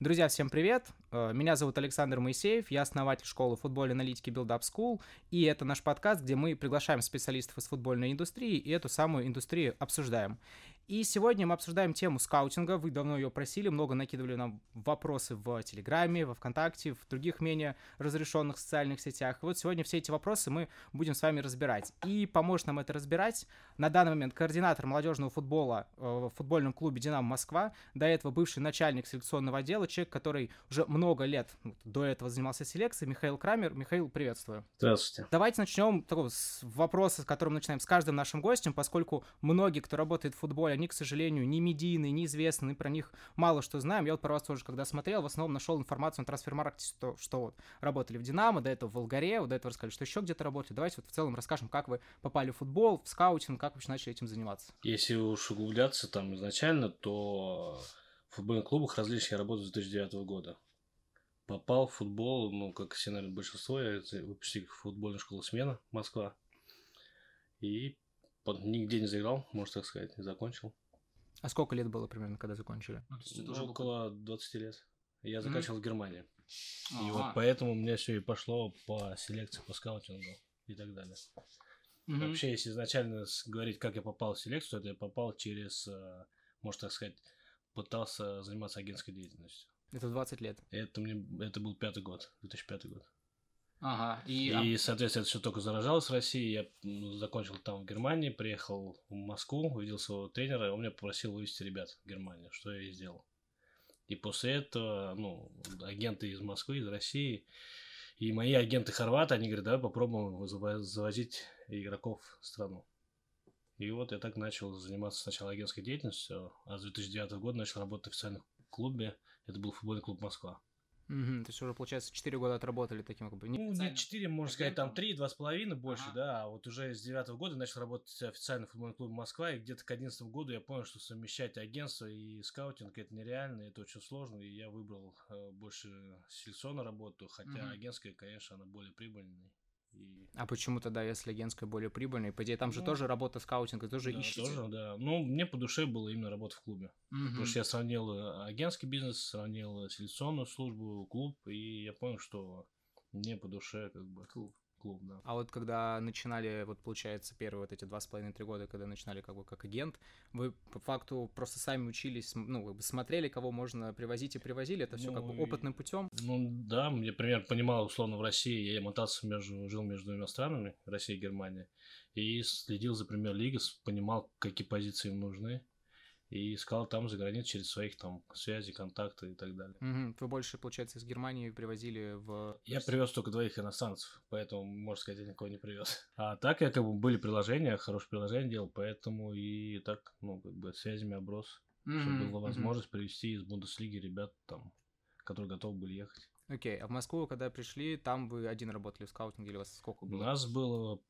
Друзья, всем привет! Э, меня зовут Александр Моисеев, я основатель школы футбольной аналитики Build Up School, и это наш подкаст, где мы приглашаем специалистов из футбольной индустрии и эту самую индустрию обсуждаем. И сегодня мы обсуждаем тему скаутинга. Вы давно ее просили, много накидывали нам вопросы в Телеграме, во Вконтакте, в других менее разрешенных социальных сетях. И вот сегодня все эти вопросы мы будем с вами разбирать. И поможет нам это разбирать на данный момент координатор молодежного футбола э, в футбольном клубе «Динамо Москва», до этого бывший начальник селекционного отдела, человек, который уже много лет до этого занимался селекцией, Михаил Крамер. Михаил, приветствую. Здравствуйте. Давайте начнем такого, с вопроса, с которым начинаем с каждым нашим гостем, поскольку многие, кто работает в футболе, они, к сожалению, не медийные, неизвестные, про них мало что знаем. Я вот про вас тоже, когда смотрел, в основном нашел информацию на трансфер-маркете, что, что вот работали в Динамо, до этого в Волгаре, вот до этого рассказали, что еще где-то работали. Давайте вот в целом расскажем, как вы попали в футбол, в скаутинг, как вообще начали этим заниматься. Если уж углубляться там изначально, то в футбольных клубах различных я работаю с 2009 года. Попал в футбол, ну, как все, наверное, большинство, я выпускник футбольной школы «Смена», Москва. И нигде не заиграл, можно так сказать, не закончил. А сколько лет было примерно, когда закончили? Ну, ну около 20 лет. Я заканчивал mm-hmm. в Германии. Ага. И вот поэтому у меня все и пошло по селекции, по скаутингу и так далее. Mm-hmm. Вообще, если изначально говорить, как я попал в селекцию, то я попал через, э, можно так сказать, пытался заниматься агентской деятельностью. Это 20 лет? Это, мне, это был пятый год, 2005 год. Ага. И, и соответственно, это все только заражалось в России. Я ну, закончил там в Германии, приехал в Москву, увидел своего тренера, и он меня попросил вывести ребят в Германию, что я и сделал. И после этого, ну, агенты из Москвы, из России, и мои агенты хорваты, они говорят, давай попробуем завозить игроков в страну. И вот я так начал заниматься сначала агентской деятельностью, а с 2009 года начал работать в официальном клубе. Это был футбольный клуб «Москва». Угу, то есть уже, получается, 4 года отработали таким как бы... Ну, не 4, можно сказать, там 3, 2,5 больше, ага. да. А вот уже с 9 года начал работать официально в футбольном клубе Москва, и где-то к 11 году я понял, что совмещать агентство и скаутинг это нереально, это очень сложно, и я выбрал э, больше селекционную работу, хотя угу. агентская, конечно, она более прибыльная. И... А почему тогда, если агентская более прибыльная? По идее, там же ну, тоже работа скаутинга, тоже да, ищете. тоже, да. Ну, мне по душе было именно работа в клубе. Угу. Потому что я сравнил э, агентский бизнес, сравнил селекционную службу, клуб, и я понял, что мне по душе как бы клуб клуб, да. А вот когда начинали, вот получается, первые вот эти два с половиной-три года, когда начинали как бы как агент, вы по факту просто сами учились, ну, как бы смотрели, кого можно привозить и привозили, это все ну, как бы ну опытным путем? Ну, да, мне, например, понимал, условно, в России, я мотался между, жил между двумя странами, Россия и Германия, и следил за премьер-лигой, понимал, какие позиции им нужны, и искал там за границей через своих там связей, контакты и так далее. Угу. Вы больше, получается, из Германии привозили в... Я привез только двоих иностранцев, поэтому, можно сказать, я никого не привез. А так я как бы были приложения, хорошие приложения делал, поэтому и так, ну, как бы связями оброс, чтобы была возможность привезти из Бундеслиги ребят там, которые готовы были ехать. Окей, okay. а в Москву, когда пришли, там вы один работали в скаутинге или у вас сколько было? У нас было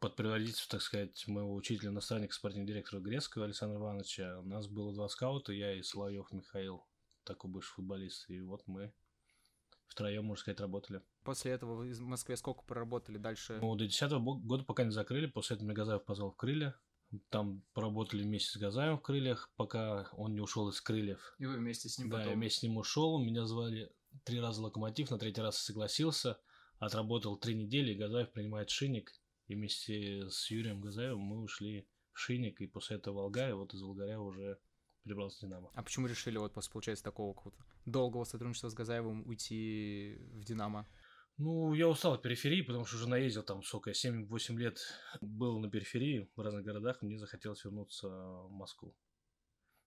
под предводительством, так сказать, моего учителя, наставника, спортивного директора Грецкого Александра Ивановича, у нас было два скаута, я и Соловьев Михаил, такой бывший футболист. И вот мы втроем, можно сказать, работали. После этого вы в Москве сколько проработали дальше? Ну, до 10 года пока не закрыли, после этого меня Газаев позвал в крылья. Там поработали вместе с Газаем в крыльях, пока он не ушел из крыльев. И вы вместе с ним Да, потом... я вместе с ним ушел. Меня звали три раза локомотив, на третий раз согласился. Отработал три недели, и Газаев принимает шинник. И вместе с Юрием Газаевым мы ушли в Шинник, и после этого Волга, и вот из Волгаря уже перебрался в Динамо. А почему решили вот после, получается, такого какого-то долгого сотрудничества с Газаевым уйти в Динамо? Ну, я устал от периферии, потому что уже наездил там, сколько, 7-8 лет был на периферии в разных городах, мне захотелось вернуться в Москву.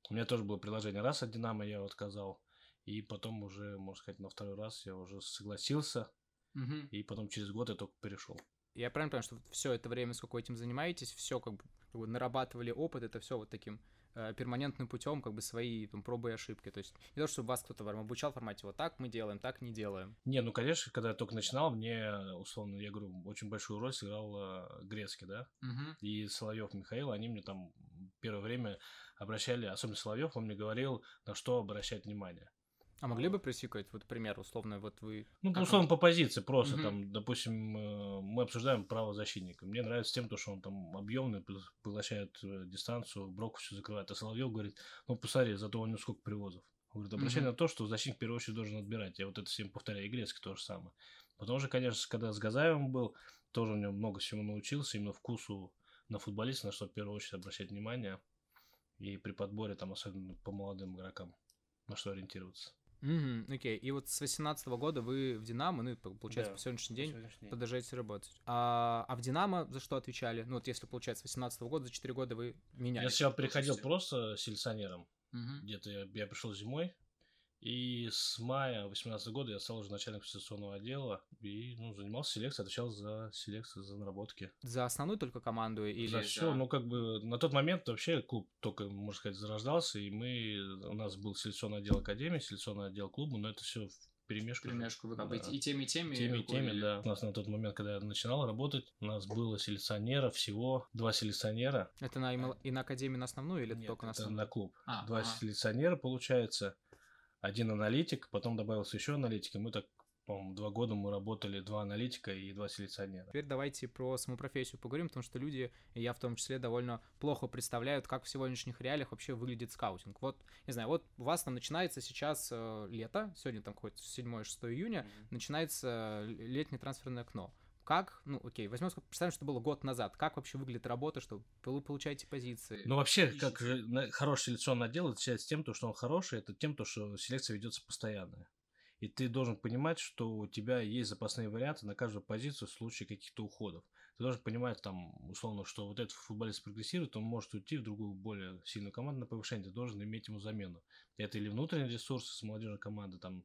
У меня тоже было предложение раз от Динамо, я отказал. И потом уже, можно сказать, на второй раз я уже согласился. Угу. И потом через год я только перешел. Я правильно понимаю, что все это время, сколько вы этим занимаетесь, все как бы, как бы нарабатывали опыт, это все вот таким э, перманентным путем, как бы свои там, пробы и ошибки. То есть не то, чтобы вас кто-то обучал в формате вот так мы делаем, так не делаем. Не, ну конечно, когда я только начинал, мне, условно, я говорю, очень большую роль сыграл э, Грецкий, да, угу. и Соловьев Михаил, они мне там первое время обращали, особенно Соловьев, он мне говорил, на что обращать внимание. А могли бы пресекать, вот пример, условно, вот вы... Ну, условно, он... по позиции просто, угу. там, допустим, э, мы обсуждаем право защитника. Мне нравится тем, что он там объемный, поглощает э, дистанцию, броку все закрывает. А Соловьев говорит, ну, посмотри, зато у него сколько привозов. Говорит, обращай на то, что защитник в первую очередь должен отбирать. Я вот это всем повторяю, и Грецкий то же самое. Потом же, конечно, когда с Газаевым был, тоже у него много всего научился, именно вкусу на футболиста, на что в первую очередь обращать внимание. И при подборе, там, особенно по молодым игрокам, на что ориентироваться. Угу, окей. И вот с 18 года вы в Динамо, ну, получается, да, по сегодняшний день, сегодняшний продолжаете работать. А, а в Динамо за что отвечали? Ну, вот если, получается, с 18 года, за 4 года вы меняли. Я сначала приходил просто селекционером. Угу. Где-то я, я пришел зимой, и с мая 2018 года я стал уже начальником ситуационного отдела и ну, занимался селекцией, отвечал за селекцию, за наработки. За основную только команду или за все? За... Ну, как бы на тот момент вообще клуб только, можно сказать, зарождался, и мы, у нас был селекционный отдел академии, селекционный отдел клуба, но это все перемешку. Перемешку вы как да. и теми, и теми. Теми, и теми, да. У нас на тот момент, когда я начинал работать, у нас было селекционера всего, два селекционера. Это на, и на академии на основную или Нет, только на основную? это на клуб. А, два ага. селекционера, получается один аналитик, потом добавился еще аналитик, и мы так, по-моему, два года мы работали, два аналитика и два селекционера. Теперь давайте про саму профессию поговорим, потому что люди, и я в том числе, довольно плохо представляют, как в сегодняшних реалиях вообще выглядит скаутинг. Вот, не знаю, вот у вас там начинается сейчас э, лето, сегодня там какое-то 7-6 июня, mm-hmm. начинается летнее трансферное окно как, ну, окей, возьмем, представим, что было год назад, как вообще выглядит работа, что вы получаете позиции? Ну, вообще, как же хороший селекционный отдел отличается тем, то, что он хороший, это тем, то, что селекция ведется постоянная. И ты должен понимать, что у тебя есть запасные варианты на каждую позицию в случае каких-то уходов. Ты должен понимать, там, условно, что вот этот футболист прогрессирует, он может уйти в другую, более сильную команду на повышение, ты должен иметь ему замену. Это или внутренние ресурсы с молодежной команды, там,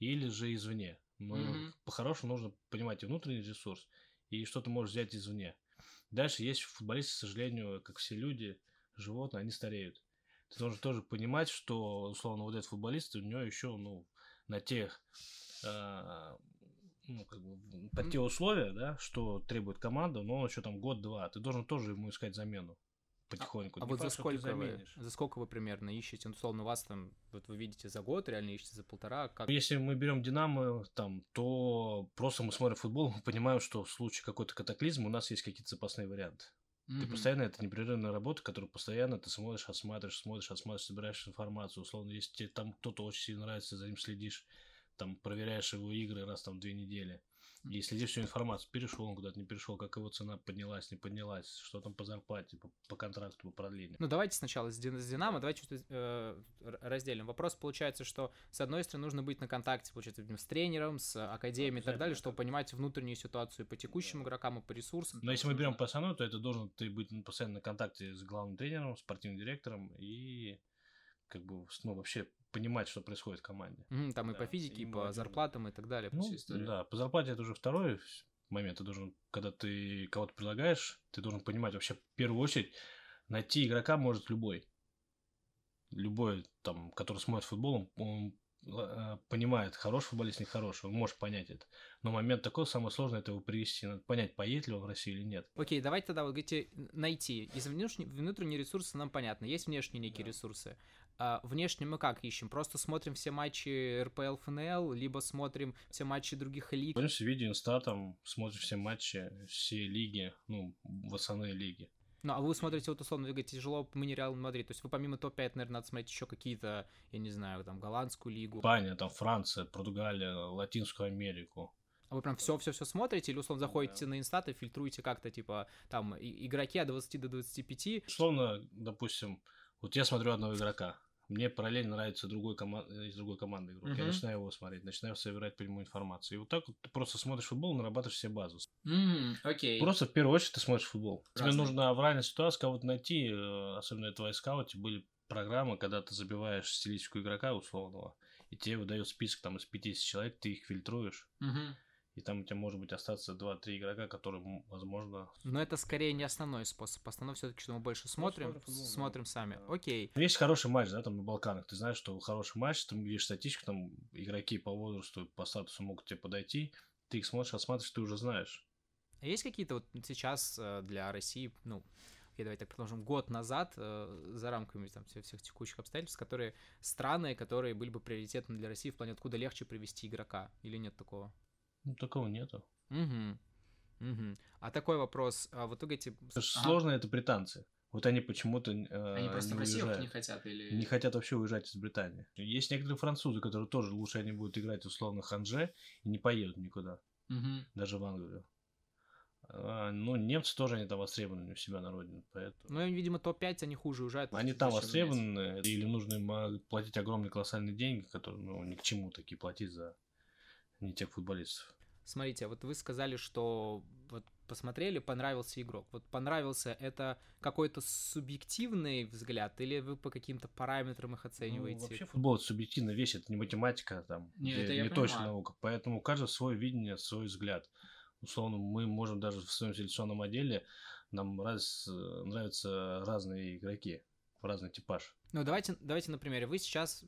или же извне. Но mm-hmm. по-хорошему нужно понимать и внутренний ресурс, и что ты можешь взять извне. Дальше есть футболисты, к сожалению, как все люди, животные, они стареют. Ты должен тоже понимать, что, условно, вот этот футболист, у него еще, ну, на тех, э, ну, как бы, под те условия, да, что требует команда, но он еще там год-два, ты должен тоже ему искать замену потихоньку. А, а вот за сколько вы, за сколько вы примерно ищете? Ну, условно, у вас там, вот вы видите за год, реально ищете за полтора? Как... Если мы берем Динамо, там, то просто мы смотрим футбол, мы понимаем, что в случае какой-то катаклизма у нас есть какие-то запасные варианты. Mm-hmm. Ты постоянно, это непрерывная работа, которую постоянно ты смотришь, осматриваешь, смотришь, осматриваешь, собираешь информацию. Условно, если тебе там кто-то очень сильно нравится, за ним следишь, там проверяешь его игры раз там две недели. И следишь всю информацию, перешел он куда-то, не перешел, как его цена поднялась, не поднялась, что там по зарплате, по, по контракту, по продлению. Ну, давайте сначала с, с Динамо, давайте что-то э, разделим. Вопрос получается, что, с одной стороны, нужно быть на контакте, получается, с тренером, с академией и так далее, чтобы понимать внутреннюю ситуацию по текущим да. игрокам и по ресурсам. Но если мы берем основной, то это должен ты быть постоянно на контакте с главным тренером, спортивным директором и как бы, ну, вообще понимать, что происходит в команде. Mm, там да, и по физике, и по зарплатам и так далее. Ну, да, по зарплате это уже второй момент. Ты должен, когда ты кого-то предлагаешь, ты должен понимать вообще в первую очередь, найти игрока может любой. Любой, там, который смотрит футбол, он э, понимает, хороший футболист, нехороший, он может понять это. Но момент такой, самое сложное, это его привести, надо понять, поедет ли он в Россию или нет. Окей, давайте тогда, вот говорите, найти. Из внешних, внутренние ресурсы нам понятно, есть внешние некие да. ресурсы. А внешне мы как ищем? Просто смотрим все матчи РПЛ, ФНЛ, либо смотрим все матчи других лиг? Конечно, видео InStat, там, смотрим все матчи, все лиги, ну, в основные лиги. Ну, а вы смотрите, вот условно, вы говорите, тяжело, мы не Реал Мадрид. То есть вы помимо топ-5, наверное, надо смотреть еще какие-то, я не знаю, там, голландскую лигу. Испания, там, Франция, Португалия, Латинскую Америку. А вы прям все-все-все смотрите или, условно, заходите да. на инстат и фильтруете как-то, типа, там, игроки от 20 до 25? Условно, допустим, вот я смотрю одного игрока, мне параллельно нравится другой команд... из другой команды игрок. Uh-huh. Я начинаю его смотреть, начинаю собирать по нему информацию. И вот так вот ты просто смотришь футбол, нарабатываешь себе базу. Mm, okay. Просто в первую очередь ты смотришь футбол. Разный. Тебе нужно в реальной ситуации кого-то найти, э, особенно это в скауте были программы, когда ты забиваешь стилистику игрока условного, и тебе выдает список там из 50 человек, ты их фильтруешь. Uh-huh и там у тебя может быть остаться 2-3 игрока, которые, возможно... Но это скорее не основной способ. Основной все-таки, что мы больше смотрим, ну, футбол, смотрим да. сами. Да. Окей. Есть хороший матч, да, там на Балканах. Ты знаешь, что хороший матч, там видишь статистику, там игроки по возрасту, по статусу могут тебе подойти. Ты их смотришь, осматриваешь, ты уже знаешь. А есть какие-то вот сейчас э, для России, ну, окей, давайте так продолжим, год назад, э, за рамками там всех, всех текущих обстоятельств, которые страны, которые были бы приоритетны для России в плане, откуда легче привести игрока, или нет такого? Ну, такого нету. Угу. Угу. А такой вопрос, а вот вы говорите... Это ага. сложно, это британцы. Вот они почему-то э, Они просто не в Россию уезжают. не хотят или... Не хотят вообще уезжать из Британии. Есть некоторые французы, которые тоже лучше они будут играть условно ханже и не поедут никуда. Угу. Даже в Англию. А, ну, немцы тоже они там востребованы у себя на родине, поэтому... Ну, видимо, топ-5 они хуже уезжают. Они там востребованы, или нужно им а, платить огромные колоссальные деньги, которые, ну, ни к чему такие платить за не тех футболистов. Смотрите, вот вы сказали, что вот посмотрели, понравился игрок. Вот понравился это какой-то субъективный взгляд, или вы по каким-то параметрам их оцениваете? Ну, вообще футбол это субъективная вещь, это не математика, там, не, это не точная наука. Поэтому у каждого свое видение, свой взгляд. Условно, мы можем даже в своем селекционном отделе, нам раз, нравятся разные игроки, разный типаж. Ну, давайте, давайте на примере. Вы сейчас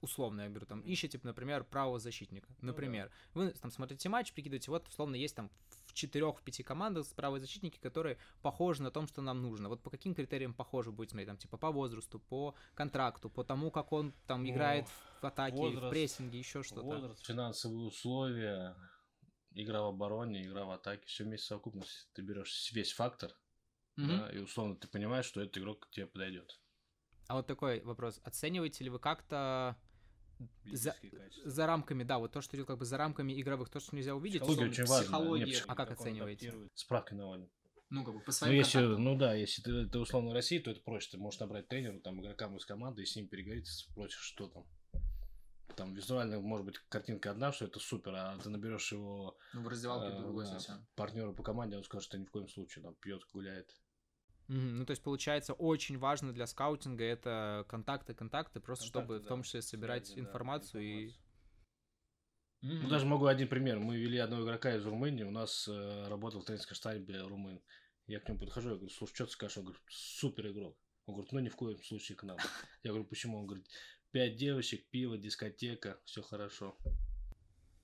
условно я беру, там, ищете, например, правого защитника, например. Ну, да. Вы там смотрите матч, прикидываете, вот, условно, есть там в четырех, в пяти командах правые защитники, которые похожи на том, что нам нужно. Вот по каким критериям похожи будете смотреть? Там, типа, по возрасту, по контракту, по тому, как он там играет в атаке, возраст, в прессинге, еще что-то. Возраст, финансовые условия, игра в обороне, игра в атаке, все вместе в совокупности. Ты берешь весь фактор, mm-hmm. да, и условно ты понимаешь, что этот игрок к тебе подойдет. А вот такой вопрос. Оцениваете ли вы как-то за, за рамками, да, вот то, что идет как бы за рамками игровых, то, что нельзя увидеть. Психология очень. Психология. Нет, а как оцениваете? Справки наводим. Ну, как бы по ну, своим ну, если, ну да, если ты, ты условно в России, то это проще. Ты можешь набрать тренера, там, игрокам из команды и с ним переговорить, спросишь, что там. Там визуально, может быть, картинка одна, что это супер, а ты наберешь его ну, в раздевалке э, другой совсем. партнера по команде, он скажет, что ни в коем случае там пьет, гуляет. Ну, то есть, получается, очень важно для скаутинга это контакты, контакты, просто контакты, чтобы да. в том числе собирать Связи, информацию, да, информацию и... Mm-hmm. Ну, даже могу один пример. Мы вели одного игрока из Румынии, у нас э, работал в тренерском штабе румын. Я к нему подхожу, я говорю, слушай, что ты скажешь? Он говорит, супер игрок. Он говорит, ну ни в коем случае к нам. Я говорю, почему? Он говорит, пять девочек, пиво, дискотека, все хорошо.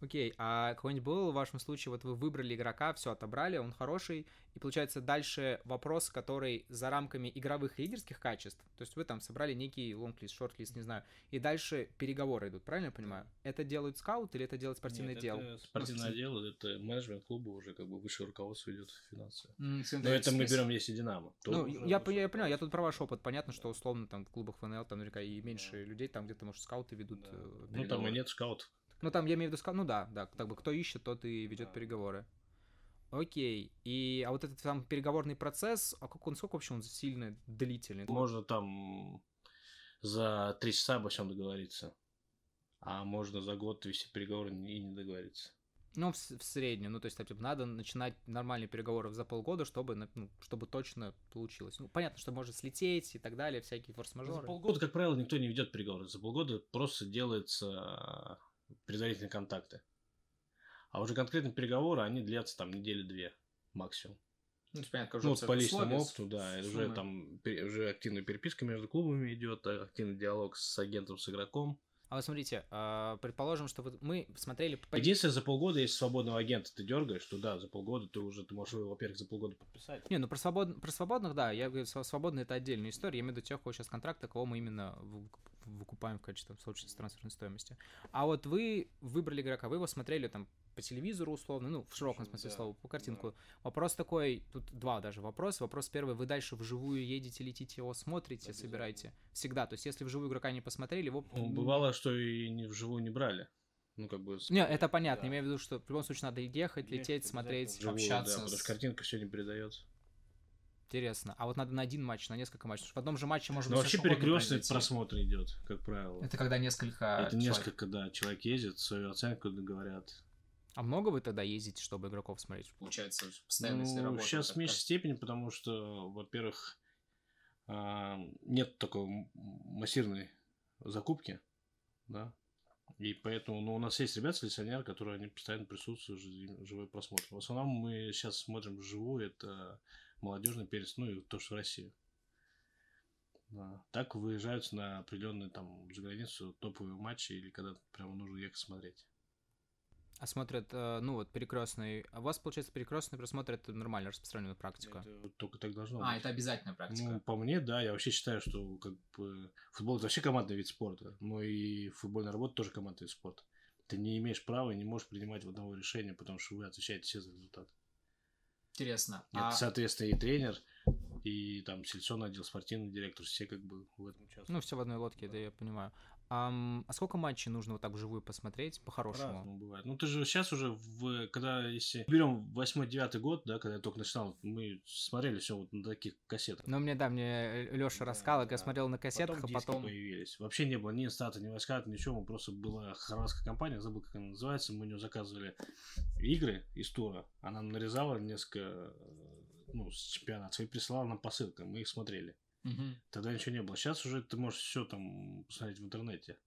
Окей, а какой-нибудь был в вашем случае, вот вы выбрали игрока, все отобрали, он хороший, и получается дальше вопрос, который за рамками игровых лидерских качеств, то есть вы там собрали некий лонг-лист, шорт-лист, не знаю, и дальше переговоры идут, правильно я понимаю? Это делает скаут или это делает спортивный Нет, отдел? это спортивное отдел, это менеджмент клуба уже как бы высшее руководство идет финансово. Mm, Но это мы берем, если Динамо. Ну, я, я, я понимаю, я тут про ваш опыт, понятно, что условно там в клубах ФНЛ там наверняка и меньше людей, там где-то, может, скауты ведут. Э, ну, там и нет скаутов. Ну, там, я имею в виду, ну да, да, как бы кто ищет, тот и ведет да. переговоры. Окей. И, а вот этот там переговорный процесс, а как он, сколько вообще он сильно длительный? Можно там за три часа обо всем договориться. А можно за год вести переговоры и не договориться. Ну, в, в среднем. Ну, то есть, типа, надо начинать нормальные переговоры за полгода, чтобы, ну, чтобы точно получилось. Ну, понятно, что может слететь и так далее, всякие форс-мажоры. За полгода, как правило, никто не ведет переговоры. За полгода просто делается предварительные контакты. А уже конкретные переговоры, они длятся там недели-две максимум. Ну, понятно, уже ну, по личному опыту, да, суммы. уже там уже активная переписка между клубами идет, а, активный диалог с агентом, с игроком. А вот смотрите, а, предположим, что вот мы смотрели... Единственное, за полгода, если свободного агента ты дергаешь, то да, за полгода ты уже, ты можешь его, во-первых, за полгода подписать. Не, ну про, свобод... про свободных, да, я говорю, свободные это отдельная история, я имею в виду тех, у кого сейчас контракты, кого мы именно выкупаем в качестве там, случае трансферной стоимости. А вот вы выбрали игрока, вы его смотрели там по телевизору условно, ну, в широком смысле да, слова, по картинку. Да. Вопрос такой, тут два даже вопроса. Вопрос первый, вы дальше вживую едете, летите его, смотрите, собираете? Всегда. То есть, если вживую игрока не посмотрели, его... Ну, бывало, что и не вживую не брали. Ну, как бы... Не, это понятно. Да. Имею в виду, что в любом случае надо ехать, лететь, смотреть, вживую, общаться. Да, потому что картинка все не передается. Интересно. А вот надо на один матч, на несколько матчей. В одном же матче можно Но вообще перекрестный просмотр идет, как правило. Это когда несколько. Это человек. несколько, да, человек ездит, свою оценку говорят. А много вы тогда ездите, чтобы игроков смотреть? Получается, постоянно, ну, если работа. Сейчас в меньшей степени, потому что, во-первых, а, нет такой массированной закупки, да, и поэтому, ну, у нас есть ребята селекционеры, которые они постоянно присутствуют в живой просмотр. В основном мы сейчас смотрим вживую, это молодежный перец, ну и то, что в России. Да. Так выезжаются на определенные там за границу топовые матчи или когда прямо нужно ехать смотреть. А смотрят, э, ну вот, перекрестный. А у вас, получается, перекрестный просмотр это нормально распространенная практика? Это только так должно а, быть. А, это обязательная практика. Ну, по мне, да. Я вообще считаю, что как бы футбол это вообще командный вид спорта. Но и футбольная работа тоже командный вид спорта. Ты не имеешь права и не можешь принимать в одного решения, потому что вы отвечаете все за результат. Интересно. Это, а... соответственно, и тренер, И там селекционный отдел, спортивный директор, все как бы в этом участвуют. Ну, все в одной лодке, да, я понимаю. Ам, а сколько матчей нужно вот так вживую посмотреть, по-хорошему? По-разному бывает. Ну, ты же сейчас уже, в, когда, если берем 8-9 год, да, когда я только начинал, мы смотрели все вот на таких кассетах. Ну, мне, да, мне Леша Да, рассказал, как я да. смотрел на кассетах, потом а потом... появились. Вообще не было ни стата, ни войската, ничего. Мы просто была хорватская компания, забыл, как она называется. Мы у нее заказывали игры из тура. Она нам нарезала несколько ну, с чемпионатов и присылала нам посылка. Мы их смотрели. Мгм. Тогда ничего не было. Сейчас уже ты можешь все там посмотреть в интернете.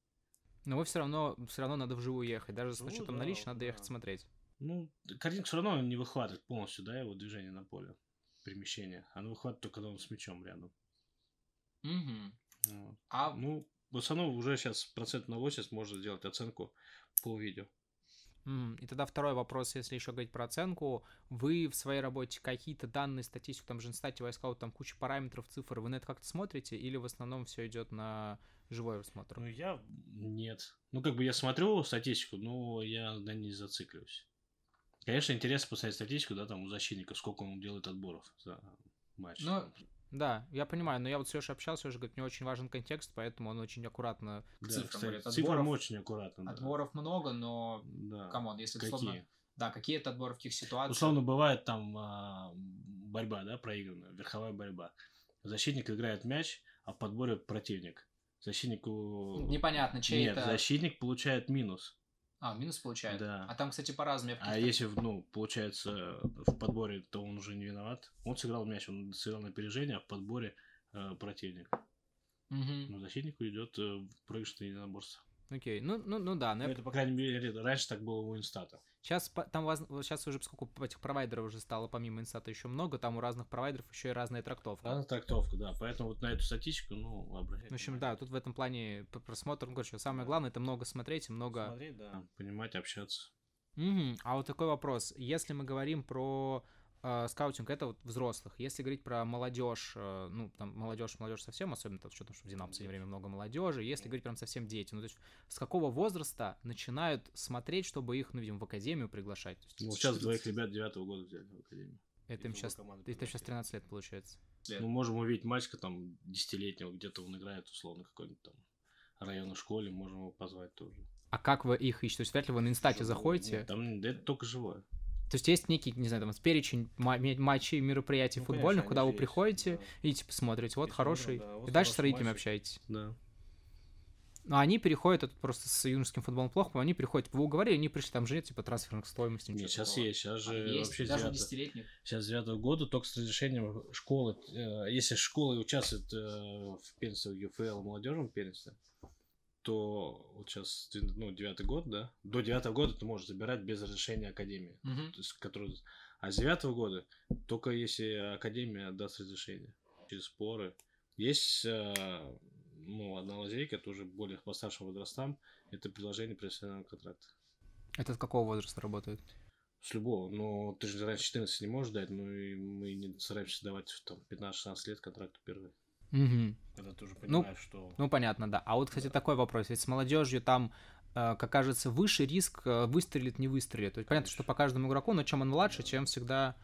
Но вы все равно, все равно надо вживую ехать. Даже с учетом да, наличия надо да. ехать смотреть. Ну, картинка все равно не выхватывает полностью, да, его движение на поле, перемещение. Она выхватывает только когда он с мячом рядом. Мгм. Вот. А Ну, в основном уже сейчас процент на 80 можно сделать оценку по видео. И тогда второй вопрос, если еще говорить про оценку. Вы в своей работе какие-то данные, статистику, там же InStat и Wyscout, там куча параметров, цифр, вы на это как-то смотрите или в основном все идет на живой просмотр? Ну, я нет. Ну, как бы я смотрю статистику, но я на ней зацикливаюсь. Конечно, интересно посмотреть статистику, да, там у защитника, сколько он делает отборов за матч. Ну, Да, я понимаю, но я вот с Лешей общался, Леша говорит, мне очень важен контекст, поэтому он очень аккуратно... к да, цифрам кстати, говорит, цифрам отборов- очень аккуратно. да. отборов много, но, Да. come on, если Какие? условно... Да, какие-то отборы в каких ситуациях. Условно бывает там а, борьба, да, проигранная, верховая борьба. Защитник играет мяч, а в подборе противник. Защитнику... Непонятно, чей Нет, это... защитник получает минус. А, минус получает? Да. А там, кстати, по-разному. я в А если, ну, получается, в подборе, то он уже не виноват. Он сыграл мяч, он сыграл на опережение, а в подборе э, противник. Мгм. Но защитнику идет э, проигрышное единоборство. Окей, ну, ну, ну да, но Ну, я это, по крайней мере, раньше так было у Инстата. Сейчас там сейчас уже поскольку этих провайдеров уже стало помимо инстата еще много, там у разных провайдеров еще и разная трактовка. Разная трактовка, да. Поэтому вот на эту статистику, ну, обращайте В общем, внимание. да, тут в этом плане просмотр, ну, короче, самое главное это много смотреть и много. Смотреть, да. Понимать, общаться. Мгм. А вот такой вопрос: если мы говорим про э, скаутинг, это вот взрослых. Если говорить про молодежь, э, ну там молодежь, молодежь совсем, особенно там, что, что в Динамо в последнее время много молодежи. Если говорить прям совсем дети, ну то есть с какого возраста начинают смотреть, чтобы их, ну видимо, в академию приглашать? Есть Ну, сейчас двоих ребят девятого года взяли в академию. это им сейчас, команды это сейчас пригласили. 13 лет получается. Лет. Ну, можем увидеть мальчика там десятилетнего, где-то он играет, условно, какой-нибудь там районной школе, можем его позвать тоже. А как вы их ищете? То есть вряд ли вы на инстате Живое. заходите? Нет, там это только живое. То есть есть некий, не знаю, там, перечень ма- ме- матчей, мероприятий Ну, футбольных, конечно, куда вы же есть, приходите да. и типа смотрите, вот И хороший. да, вот и дальше с родителями матч. общаетесь. Да. Но они переходят, это просто с юношеским футболом плохо, но они приходят, вы уговорили, они пришли, там же нет типа трансферных стоимостей. Нет, сейчас такого. есть, сейчас А, же есть, вообще даже у девятого- десятилетних. Сейчас с девятого года только с разрешением школы. э, Если школа участвует э, в первенстве ЮФЛ молодежном первенстве, то вот сейчас, ну, девятый год, да, до девятого года ты можешь забирать без разрешения академии. Мгм. То есть, который... А с девятого года только если академия даст разрешение. Через споры. Есть э, ну, одна лазейка, тоже более по старшим возрастам, это предложение профессионального контракта. Это с какого возраста работает? С любого. Но ты же раньше 14 не можешь дать, ну и мы не стараемся давать там 15-16 лет контракту первый. Мгм. Когда ты уже понимаешь, что... Ну, понятно, да. А вот, кстати, такой вопрос. Ведь с молодежью там, э, как кажется, выше риск э, выстрелит, не выстрелит. То есть понятно, что по каждому игроку, но чем он младше, чем всегда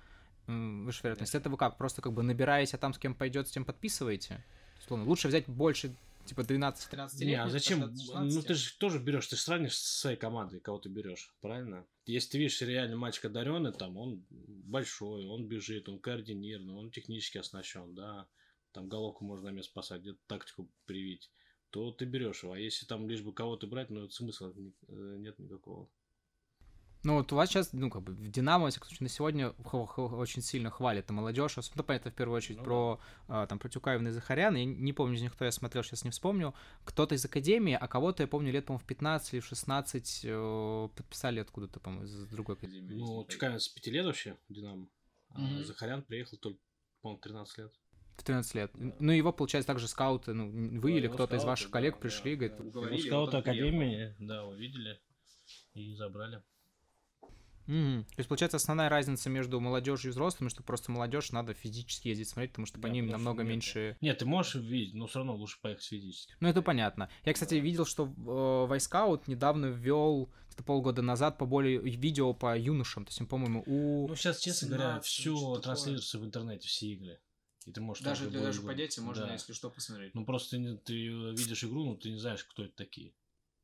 м, выше вероятность. Это вы как, просто как бы набираете, а там с кем пойдет, с тем подписываете? Условно, лучше взять больше, типа 12 13 Не, а зачем? Ну ты же тоже берешь, ты же сравнишь с своей командой, кого ты берешь, правильно? Если ты видишь реально мальчик одаренный, там он большой, он бежит, он координированный, он технически оснащен, да, там головку можно на место спасать, где-то тактику привить, то ты берешь его. А если там лишь бы кого-то брать, ну это смысла э, нет никакого. Ну, вот у вас сейчас, ну, как бы в Динамо, всяком случае, на сегодня очень сильно хвалят молодежь. Особенно, понятно, в первую очередь Ну про, а, там, про Тюкаевна и Захаряна. Я не помню из них, кто я смотрел, сейчас не вспомню. Кто-то из Академии, а кого-то, я помню, лет, по-моему, в 15 или в 16 э, подписали откуда-то, по-моему, из другой Академии. Ну, Чеканин с пяти лет вообще, в Динамо. А Мгм. Захарян приехал только, по-моему, 13 лет. В 13 лет. Да. Ну, его, получается, также скауты, ну, вы Да, или его кто-то из ваших да, коллег да, пришли и да. говорит, Уговорили, Ну, скауты. Академии, да, увидели и забрали. «Мгм». То есть, получается, основная разница между молодежью и взрослыми, что просто молодежь надо физически ездить смотреть, потому что по Да, ним потому что намного нет. меньше Нет, ты можешь видеть, но все равно лучше поехать физически. Ну, это понятно. Я, кстати, видел, что э, Вайскаут недавно ввел где-то полгода назад по более видео по юношам. То есть, по-моему, у... Ну, сейчас, честно говоря, 17 или что все транслируется в интернете, все игры. И ты можешь Даже, там даже игру- по детям можно, Да. если что, посмотреть. Ну, просто ты, не- ты видишь игру, но ты не знаешь, кто это такие.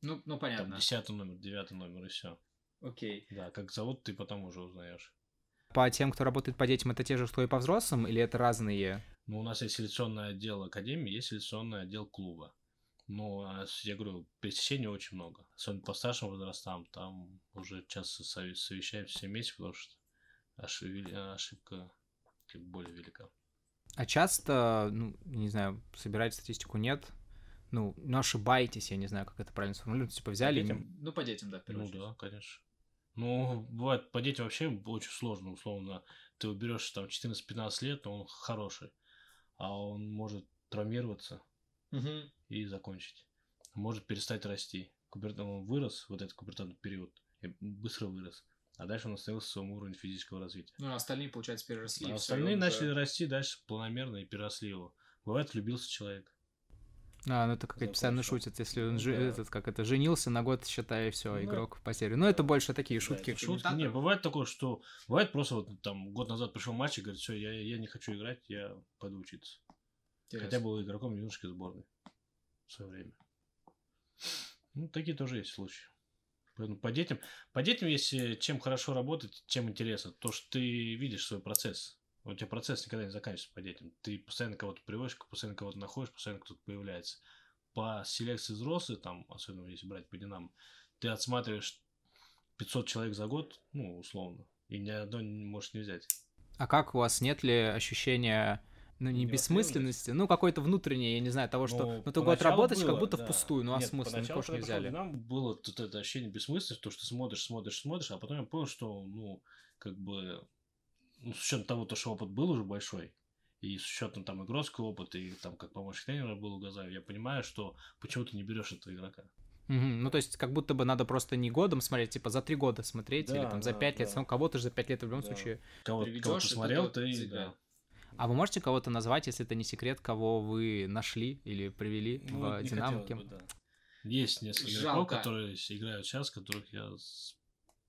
Ну, ну Там понятно. десятый номер, девятый номер и все. Окей. Да, как зовут, ты потом уже узнаешь. По тем, кто работает по детям, это те же, что и по взрослым, или это разные? Ну, у нас есть селекционный отдел академии, есть селекционный отдел клуба. Ну, а я говорю, пересечений очень много. Особенно по старшим возрастам, там уже часто совещаемся все вместе, потому что ошиб- ошибка более велика. А часто, ну, не знаю, собирать статистику нет, ну, ну, ошибаетесь, я не знаю, как это правильно сформулировать, типа взяли... и- детям? Ну, по детям, да, в первую Ну очередь. да, конечно. Ну, бывает, по детям вообще очень сложно, условно. Ты уберешь там 14-15 лет, но он хороший. А он может травмироваться Мгм. и закончить. Может перестать расти. Кубер- Он вырос, вот этот кубертатный период, и быстро вырос. А дальше он остановился в своем уровне физического развития. Ну, а остальные, получается, переросли. А остальные начали уже- расти дальше планомерно и переросли его. Бывает, влюбился человек. А, ну это как Закончил. постоянно шутят, если он Ну жи- да. этот, как это, женился на год, считай, все, Ну, игрок потерян. Ну, это больше такие Да, шутки. это шутки. Не, бывает такое, что... Бывает просто вот там год назад пришел матч и говорит, все, я, я не хочу играть, я пойду учиться. Интересно. Хотя был игроком юношеской сборной в свое время. Ну, такие тоже есть случаи. Поэтому по детям, по детям, если чем хорошо работать, чем интересно, то что ты видишь свой процесс. У тебя процесс никогда не заканчивается по детям. Ты постоянно кого-то приводишь, постоянно кого-то находишь, постоянно кто-то появляется. По селекции взрослых, там, особенно если брать по динам, ты отсматриваешь 500 человек за год, ну, условно, и ни одной не можешь не взять. А как у вас нет ли ощущения, ну, не бессмысленности, ну, какой-то внутренней, я не знаю, того, что, ну, ты год поначалу работаешь, как было, будто да. впустую, ну, а Нет, смысл, никого не взяли. нам, было тут это ощущение бессмысленности, то, что ты смотришь, смотришь, смотришь, а потом я понял, что, ну, как бы, ну, с учетом того, то, что опыт был уже большой, и с учетом там игротского опыта, и там как помощник тренера был у Газаева, я понимаю, что почему ты не берешь этого игрока. Мгм, Ну, то есть, как будто бы надо просто не годом смотреть, типа за три года смотреть, или Да, там за да, пять лет, да. ну, кого-то же за пять лет в любом Да. случае. Кого, кого ты смотрел, ты, заиграет. да. А вы можете кого-то назвать, если это не секрет, кого вы нашли или привели Ну, в Кем? бы, да. Есть несколько игроков, Жалко. которые играют сейчас, которых я с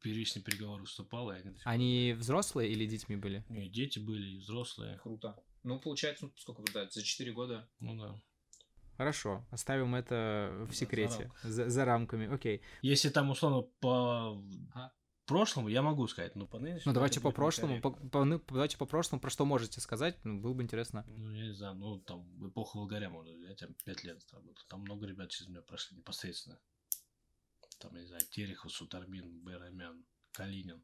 первичный переговор выступал, и они... Они взрослые или детьми были? И дети были, и взрослые. Круто. Ну, получается, ну, сколько вы да, за 4 года. Ну да. Хорошо, оставим это в Да, за секрете, рамками. за, за рамками, окей. Если там, условно, по Ага. Прошлому, я могу сказать, но по нынешнему... Ну, давайте по прошлому, по, по- ну, давайте по прошлому, про что можете сказать, ну, было бы интересно. Ну, я не знаю, ну, там, эпоху Волгаря можно взять, я пять лет работал. Там много ребят через меня прошли непосредственно. Там, я не знаю, Терехов, Сутармин, Байрамян, Калинин.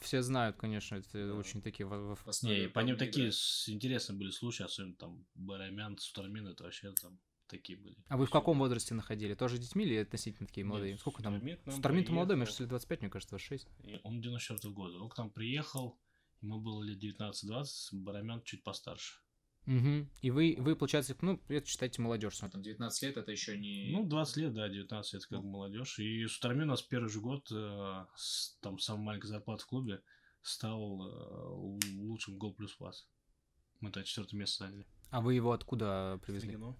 Все знают, конечно, это Да. очень такие... в основе Не, по ним такие интересные были случаи, особенно там Байрамян, Сутармин, это вообще там такие были. А вы в каком возрасте находили? Тоже детьми или относительно такие Нет, молодые? Сколько там? Нам Стармин-то молодой, мне кажется, лет 25, мне кажется, 26. И Он 94 года. Он к нам приехал, ему было лет 19-20, Барамян чуть постарше. Угу. И вы, вы, получается, ну, это считайте молодежь. А там 19 лет это еще не... Ну, 20 лет, да, 19 лет, как молодежь. И Сутармин у нас первый же год, э, с, там, самая маленькая зарплата в клубе, стал э, лучшим гол плюс пас. Мы тогда четвертое место заняли. А вы его откуда привезли? Стригино.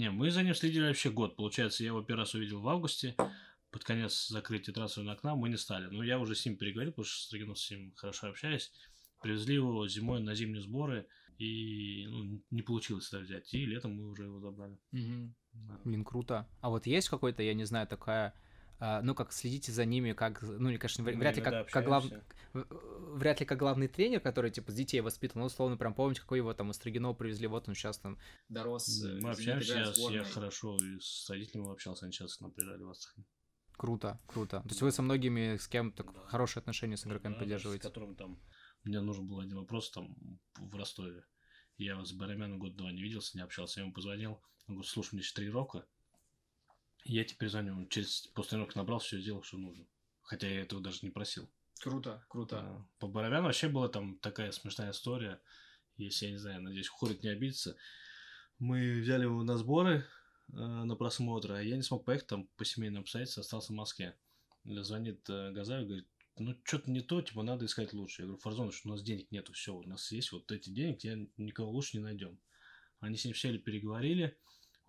Не, мы за ним следили вообще год. Получается, я его первый раз увидел в августе. Под конец закрытия трансферного окна мы не стали. Но я уже с ним переговорил, потому что с Стригино с ним хорошо общаюсь. Привезли его зимой на зимние сборы. И ну, не получилось это взять. И летом мы уже его забрали. Мгм. Да. Блин, круто. А вот есть какой-то, я не знаю, такая, ну, как следите за ними, как, ну, не, конечно, вряд ли как, как глав... общаемся. в- вряд ли как главный тренер, который, типа, с детей воспитывал, ну, условно, прям помните, какой его там у Строгинова привезли, вот он сейчас там. Дорос. э, Мы общаемся, я, хорошо и с родителями общался, они сейчас к нам приезжали в Астрахань. Круто, круто. То есть вы со многими, с кем так Да. хорошие отношения с игроками Да, поддерживаете? С которым там, мне нужен был один вопрос там в Ростове. Я с Барамяном год-два не виделся, не общался. Я ему позвонил. Он говорит, слушай, мне еще тренировка. Я тебе перезвоню. Он через после тренировки набрал, все сделал, что нужно. Хотя я этого даже не просил. Круто, круто. А, По Барамяну вообще была там такая смешная история. Если, я не знаю, надеюсь, Хорик не обидится. Мы взяли его на сборы э, на просмотр, а я не смог поехать там по семейным обстоятельствам, остался в Москве. Звонит э, Газаев, говорит, ну, что-то не то, типа, надо искать лучше. Я говорю, Фарзоныч, у нас денег нету, все, у нас есть вот эти денег, я никого лучше не найдем. Они с ним сели, переговорили,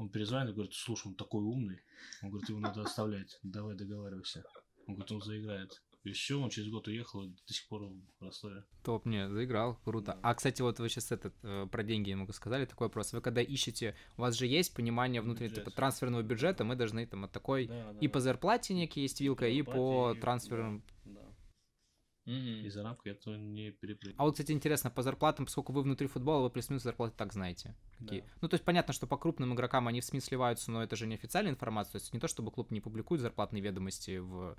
он перезвонит, говорит, слушай, он такой умный. Он говорит, его надо оставлять, давай договаривайся. Он говорит, он заиграет. И все, он через год уехал, и до сих пор в Ростове. Топ, не, заиграл, круто. А, кстати, вот вы сейчас этот, э, про деньги немного сказали, такой вопрос. Вы когда ищете, у вас же есть понимание внутреннего типа, трансферного бюджета, мы должны там от такой... Да, да, И да. по зарплате некий есть вилка, и по трансферам. Да. Мгм. И за рамку я то не перепрыгну. А вот, кстати, интересно, по зарплатам, поскольку вы внутри футбола, вы плюс-минус зарплаты так знаете. Какие? Да. Ну, то есть понятно, что по крупным игрокам они в СМИ сливаются, но это же не официальная информация. То есть не то, чтобы клуб не публикует зарплатные ведомости в,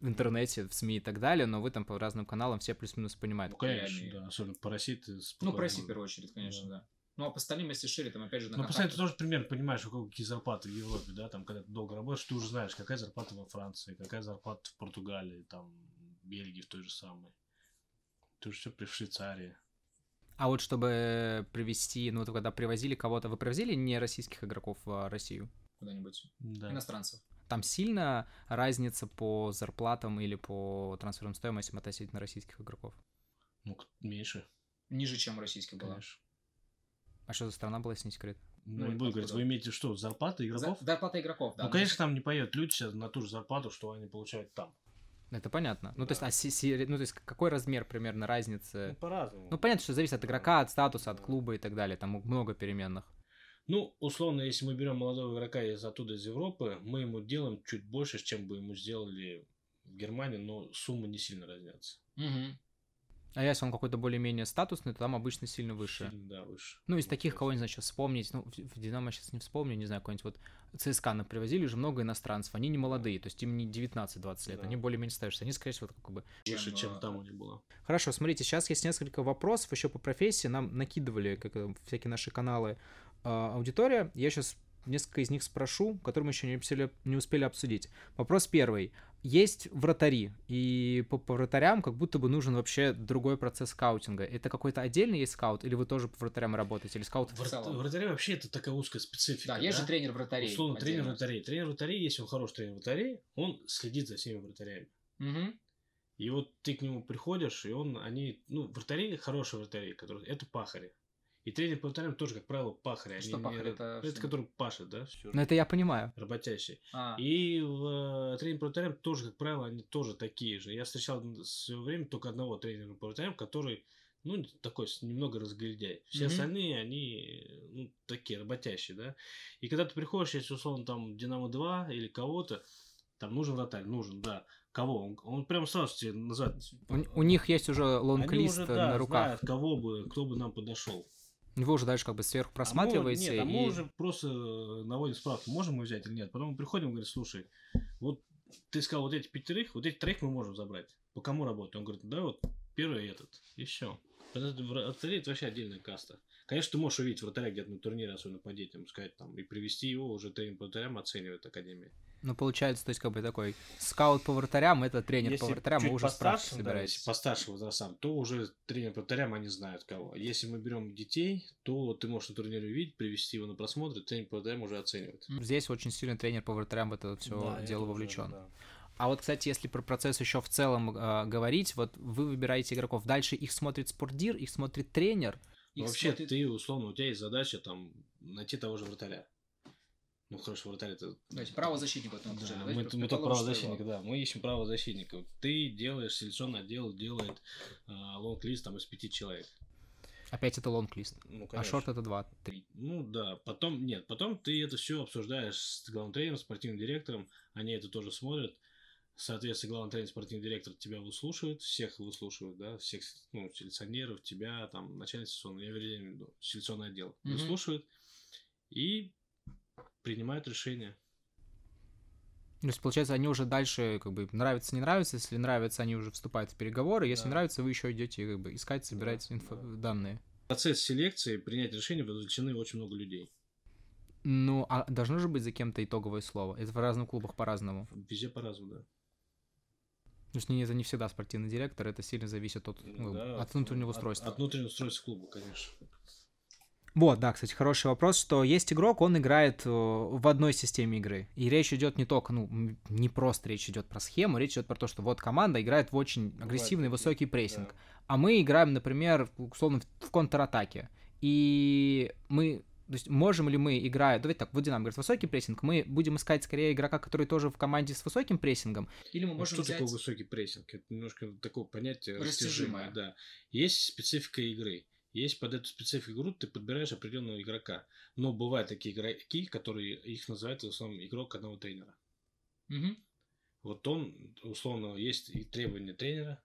в интернете, в СМИ и так далее, но вы там по разным каналам все плюс-минус понимают. Ну, конечно, реальные. да. Особенно по России ты Ну, спокойно про Россию в можешь- первую очередь, конечно, Да. да. Ну, а по остальным, если шире, там, опять же, на Ну, постоянно ты тоже примерно понимаешь, у кого какие зарплаты в Европе, да, там, когда ты долго работаешь, ты уже знаешь, какая зарплата во Франции, какая зарплата в Португалии, там, в Бельгии в той же самой. Ты уже все при в Швейцарии. А вот чтобы привести, ну, вот когда привозили кого-то, вы привозили не российских игроков в Россию? куда-нибудь. Да. Иностранцев. Там сильно разница по зарплатам или по трансферным стоимостям относительно российских игроков? Ну, меньше, Ниже, чем российских была. конечно. А что за страна была, если не секрет? Ну, Ну, не буду говорить, вы имеете что, зарплаты игроков? За- Зарплата игроков, да. ну, конечно, там не поедут люди сейчас на ту же зарплату, что они получают там. Это понятно. Ну, то есть, Да. а си- си- ну, то есть, какой размер примерно разницы? Ну, по-разному. Ну, понятно, что зависит от игрока, от статуса, от Да. клуба и так далее. Там много переменных. Ну, условно, если мы берем молодого игрока из оттуда, из Европы, мы ему делаем чуть больше, чем бы ему сделали в Германии, но суммы не сильно разнятся. Мгм. А если он какой-то более-менее статусный, то там обычно сильно выше. Сильно, да, выше. Ну, из Вот таких, это. кого, не знаю, сейчас вспомнить, ну, в Динамо сейчас не вспомню, не знаю, какой-нибудь вот ЦСКА нам привозили уже много иностранцев, они не молодые, то есть им не 19-20 лет, Да. они более-менее старше, они, скорее всего, как бы... Выше, Чем, э, там у них было. Хорошо, смотрите, сейчас есть несколько вопросов еще по профессии, нам накидывали, как э, всякие наши каналы, э, аудитория, я сейчас несколько из них спрошу, которые мы еще не успели, не успели обсудить. Вопрос первый. Есть вратари, и по, по вратарям как будто бы нужен вообще другой процесс скаутинга. Это какой-то отдельный есть скаут, или вы тоже по вратарям работаете, или скаут... В целом. Вратаря вообще это такая узкая специфика. Да, есть же тренер вратарей. Условно, тренер отдельно. вратарей. Тренер вратарей, если он хороший тренер вратарей, он следит за всеми вратарями. Мгм. И вот ты к нему приходишь, и он, они, ну, вратари, хорошие вратари, которые, это пахари. И тренер по вратарям тоже, как правило, пахари. Они Что не- пахарь? Это Это что? который пашет, да? всё. Ну, это я понимаю. Работящий. А, И в э, тренер по вратарям тоже, как правило, они тоже такие же. Я встречал в свое время только одного тренера по вратарям, который, ну, такой немного разгильдяй. Все Мгм. остальные, они, ну, такие работящие, да. И когда ты приходишь, если, условно, там, Динамо-2 или кого-то, там нужен вратарь, нужен, да. Кого? Он, он прям сразу тебе называет. У, у них есть уже Они лонг-лист уже, э, да, на руках. знают, кого бы, кто бы нам подошел. Вы уже дальше как бы сверху просматриваете. А мы, нет, а мы и- уже просто э, наводим справку, можем мы взять или нет. Потом мы приходим и говорим, слушай, вот ты сказал вот эти пятерых, вот этих троих мы можем забрать. По кому работать? Он говорит, да, вот первый этот. И все. Вратарей это вообще отдельная каста. Конечно, ты можешь увидеть вратаря где-то на турнире, особенно по детям, сказать там, и привести его, уже тренер по вратарям оценивает Академия. Ну, получается, то есть, как бы такой скаут по вратарям, это тренер по Если вратарям, вы чуть уже справки да, собираете. если по старшим возрастам, то уже тренер по вратарям они знают кого. Если мы берем детей, то ты можешь на турнире увидеть, привести его на просмотр, и тренер по вратарям уже оценивает. Здесь очень сильно тренер по вратарям в это все Да, дело уже, вовлечен. да. А вот, кстати, если про процесс еще в целом э, говорить, вот вы выбираете игроков, дальше их смотрит спортдир, их смотрит тренер. Их вообще, смотрит- ты, условно, у тебя есть задача там найти того же вратаря. Ну, хорошо, вратарь это... То есть правозащитник в этом Да, мы, просто мы только правозащитника, его- да. Мы ищем правозащитника. Ты делаешь, селекционный отдел делает э, лонг-лист там из пяти человек. Опять это лонг-лист. Ну, А шорт это два, три. Ну да, потом нет, потом ты это все обсуждаешь с главным тренером, спортивным директором, они это тоже смотрят. Соответственно, главный тренер, спортивный директор тебя выслушивает, всех выслушивают, да, всех ну, селекционеров, тебя, там, начальник селекционного, я имею в виду, селекционный отдел, Мгм. выслушивает и принимают решение. То есть, получается, они уже дальше, как бы, нравится, не нравится. Если нравится, они уже вступают в переговоры. Если Да. нравится, вы еще идете, как бы, искать, собирать инфо- да. данные. Процесс селекции, принять решение вовлечены очень много людей. Ну, а должно же быть за кем-то итоговое слово. Это в разных клубах по-разному. Везде по-разному, да. То есть не- это не всегда спортивный директор, это сильно зависит от, ну, Да, от внутреннего от- устройства. От, внутреннего устройства клуба, конечно. Вот, да, кстати, хороший вопрос, что есть игрок, он играет э, в одной системе игры. И речь идет не только, ну, не просто речь идет про схему, речь идет про то, что вот команда играет в очень агрессивный, высокий прессинг. Да. А мы играем, например, условно, в контратаке. И мы то есть можем ли мы, играя, давайте так, вот Динамо говорит, высокий прессинг, мы будем искать скорее игрока, который тоже в команде с высоким прессингом, Или мы Ну, можем что взять... такое высокий прессинг? Это немножко такое понятие Растяжимое. растяжимое. Да. Есть специфика игры. Есть под эту специфику игру ты подбираешь определенного игрока. Но бывают такие игроки, которые их называют в основном игрок одного тренера. Мгм. Вот он, условно, есть и требования тренера.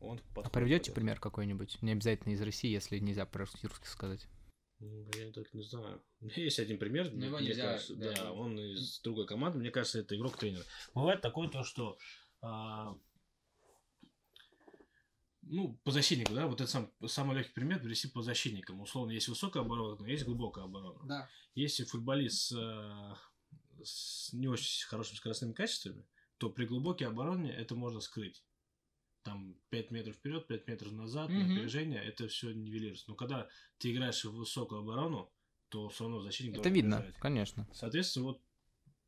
Он а приведете пример какой-нибудь? Не обязательно из России, если нельзя по-русски сказать. Ну, Я так не знаю. У меня есть один пример. Но его мне нельзя, кажется, да. да, он из другой команды. Мне кажется, это игрок тренера. Бывает такое то, что а, ну, по защитнику, да, вот это сам, самый легкий пример привести по защитникам. Условно, есть высокая оборона, есть глубокая оборона. Да. Если футболист с, э, с не очень хорошими скоростными качествами, то при глубокой обороне это можно скрыть. Там 5 метров вперед, 5 метров назад, Мгм. напряжение, это все нивелируется. Но когда ты играешь в высокую оборону, то все равно защитник Это должен видно, бежать. конечно. Соответственно, вот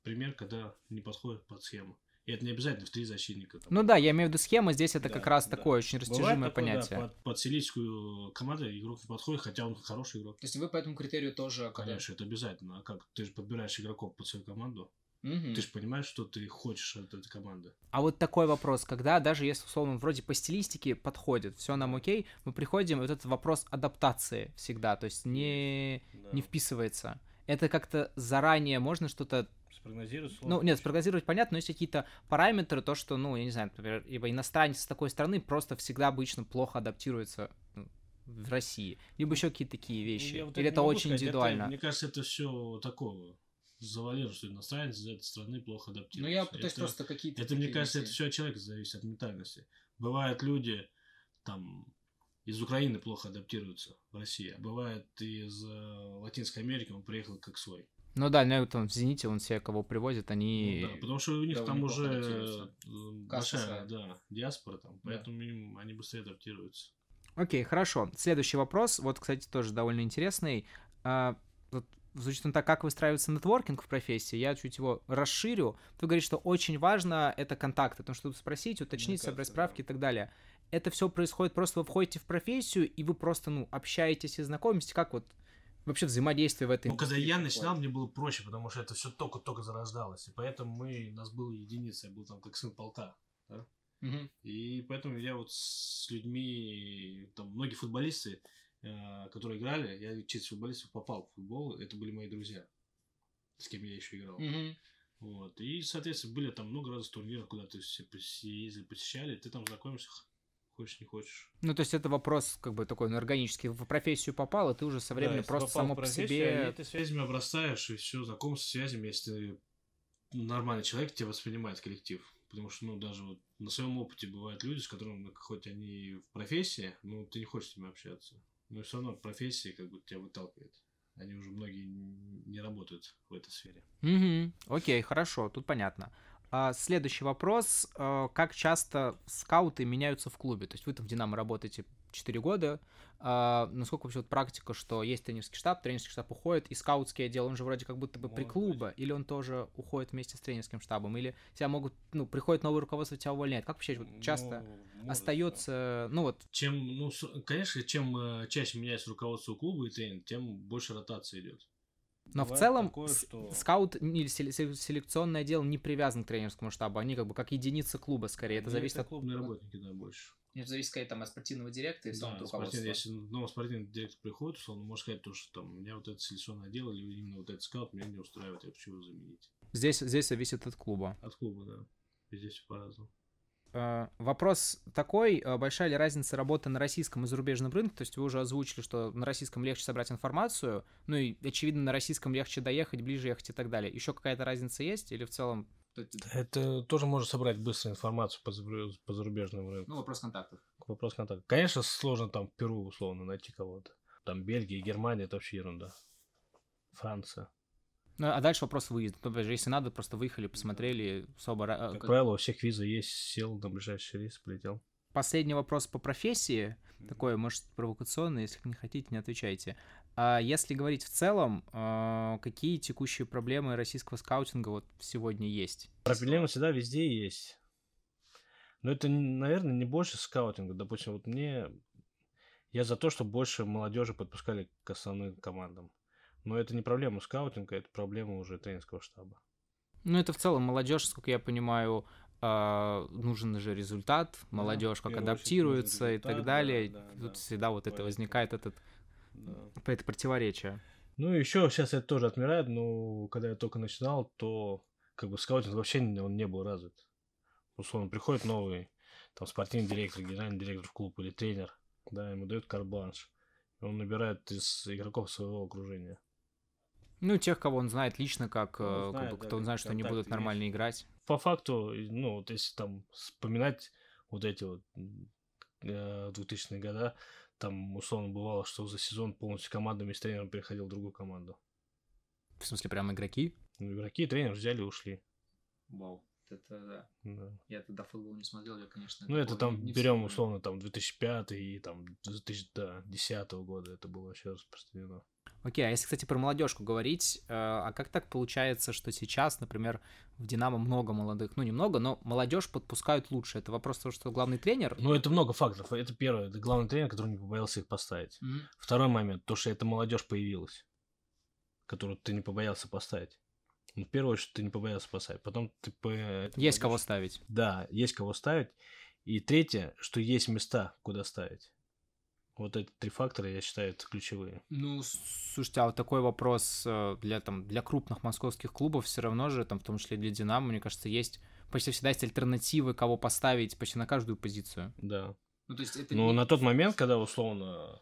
пример, когда не подходит под схему. И это не обязательно в три защитника. там. Ну да, я имею в виду схема, здесь это Да, как раз да. такое очень Бывает растяжимое такое, да, понятие. под, под силийскую команду игрок не подходит, хотя он хороший игрок. То есть вы по этому критерию тоже... когда- Конечно, это обязательно. А как? Ты же подбираешь игроков под свою команду. Мгм. Ты же понимаешь, что ты хочешь от этой команды. А вот такой вопрос, когда даже если условно вроде по стилистике подходит, все нам окей, мы приходим, и вот этот вопрос адаптации всегда, то есть не, не вписывается. Это как-то заранее можно что-то Спрогнозировать Ну, нет, спрогнозировать понятно, но есть какие-то параметры, то, что, ну, я не знаю, например, ибо иностранец с такой страны просто всегда обычно плохо адаптируется ну, в России. Либо еще какие-то такие вещи. Ну, Я вот Или это очень сказать, это, индивидуально. мне кажется, это все такого завалено, что иностранец из этой страны плохо Ну, адаптируется. я пытаюсь это, просто какие-то... Это, мне кажется, это вещи. все от человека зависит, от ментальности. Бывают люди, там, из Украины плохо адаптируются в России, а бывает из э, Латинской Америки, он приехал как свой. Ну да, ну, там в «Зените» он все, кого привозит, они... Ну да, потому что у них довольно там плохо уже адаптируются. э, большая своя. да, диаспора там, Да. поэтому им, они быстрее адаптируются. Окей, хорошо. Следующий вопрос, вот, кстати, тоже довольно интересный. А, вот Звучит он так, как выстраивается нетворкинг в профессии, я чуть его расширю. Ты говоришь, что очень важно это контакты, потому что тут спросить, уточнить, собрать Коммуникация, справки да. и так далее. Это все происходит просто вы входите в профессию, и вы просто, ну, общаетесь и знакомитесь, как вот вообще взаимодействие в этой... Ну, когда я начинал, мне было проще, потому что это все только-только зарождалось. И поэтому мы, нас было единица, я был там как сын полка. Мгм. И поэтому я вот с людьми, там многие футболисты, э, которые играли, я через футболистов попал в футбол, это были мои друзья, с кем я еще играл. Мгм. Вот. И, соответственно, были там много раз турниров, куда ты все ездили, посещали, ты там знакомишься, хочешь, не хочешь. Ну, то есть это вопрос как бы такой ну, органический. В профессию попал, и ты уже со временем Да, просто само по себе... Ты связями обрастаешь, и все, знакомство с связями, если ты нормальный человек, тебя воспринимает коллектив. Потому что, ну, даже вот на своем опыте бывают люди, с которыми, ну, хоть они в профессии, ну, ты не хочешь с ними общаться. Но все равно профессия как бы тебя выталкивает. Они уже многие не работают в этой сфере. Мгм. Окей, хорошо, тут понятно. А, следующий вопрос. а, Как часто скауты меняются в клубе? То есть вы там в «Динамо» работаете 4 года. А, насколько вообще вот практика, что есть тренерский штаб, тренерский штаб уходит, и скаутский отдел, он же вроде как будто бы при клуба, или он тоже уходит вместе с тренерским штабом, или тебя могут, ну, приходит новое руководство, тебя увольняет. Как вообще вот часто Ну, остается, ну вот, да. Чем, ну, конечно, чем э, чаще меняется руководство клуба и тренер, тем больше ротация идет. Но в Бывает целом такое, что- скаут или селекционное отдел не привязан к тренерскому штабу, они как бы как единица клуба скорее, это зависит от... клубные работники, да, больше. Это зависит, скорее, там, от спортивного директора и Да, руководства. если новый спортивный директор приходит, условно, может сказать, то, что там, меня вот это селекционное отдел или именно вот этот скаут меня не устраивает, я хочу его заменить. Здесь, здесь зависит от клуба. От клуба, да. Везде все по-разному. Э, Вопрос такой, э, большая ли разница работы на российском и зарубежном рынке? То есть вы уже озвучили, что на российском легче собрать информацию, ну и, очевидно, на российском легче доехать, ближе ехать и так далее. Еще какая-то разница есть или в целом? Это тоже можно собрать быстро информацию по, по зарубежному рынку. Ну, вопрос контактов. Вопрос контакта. Конечно, сложно там в Перу, условно, найти кого-то. Там Бельгия, Германия, это вообще ерунда. Франция. Ну, а дальше вопрос выезда. То есть, если надо, просто выехали, посмотрели, особо... ра- э, Как правило, у всех виза есть, сел на ближайший рейс, полетел. Последний вопрос по профессии. Такой, может, провокационный, если не хотите, не отвечайте. А если говорить в целом, а, какие текущие проблемы российского скаутинга вот сегодня есть? Проблемы всегда везде есть. Но это, наверное, не больше скаутинга. Допустим, вот мне... Я за то, чтобы больше молодежи подпускали к основным командам. Но это не проблема скаутинга, это проблема уже тренерского штаба. Ну, это в целом молодежь, сколько я понимаю, а, нужен же результат, молодежь как первую очередь адаптируется нужен и так результат, далее. да, да, Тут да. всегда вот это возникает этот Да. это противоречие. Ну, еще сейчас это тоже отмирает, но когда я только начинал, то как бы скаутинг вообще он не был развит. Условно, приходит новый там спортивный директор, генеральный директор в клуб или тренер, да, ему дают карт-бланш. И Он набирает из игроков своего окружения. Ну, тех, кого он знает лично, как, Ну, как знает, бы, да, кто он знает, что они будут есть. нормально играть. По факту, ну, вот если там вспоминать вот эти вот м, э, 2000-е года, там условно бывало, что за сезон полностью командами с тренером переходил в другую команду. В смысле, прям игроки. Ну, игроки и тренер взяли и ушли. Вау. Это да. Да. Я тогда футбол не смотрел, я, конечно. Ну, это там не берем условно там 2005 и там 2010 года это было вообще распространено. Окей, а если, кстати, про молодежку говорить, э, а как так получается, что сейчас, например, в Динамо много молодых, ну, немного, но молодежь подпускают лучше? Это вопрос того, что главный тренер... Ну, это много факторов. Это первое, это главный тренер, который не побоялся их поставить. Мгм. Второй момент, то, что эта молодежь появилась, которую ты не побоялся поставить. Ну, в первую очередь, ты не побоялся поставить. Потом ты по... Есть кого молодежь- ставить. Да, есть кого ставить. И третье, что есть места, куда ставить. Вот эти три фактора, я считаю, это ключевые. Ну, слушайте, а вот такой вопрос э, для, там, для крупных московских клубов все равно же, там, в том числе для Динамо, мне кажется, есть почти всегда есть альтернативы, кого поставить почти на каждую позицию. Да. Ну, то есть это Ну, не- на тот момент, когда условно,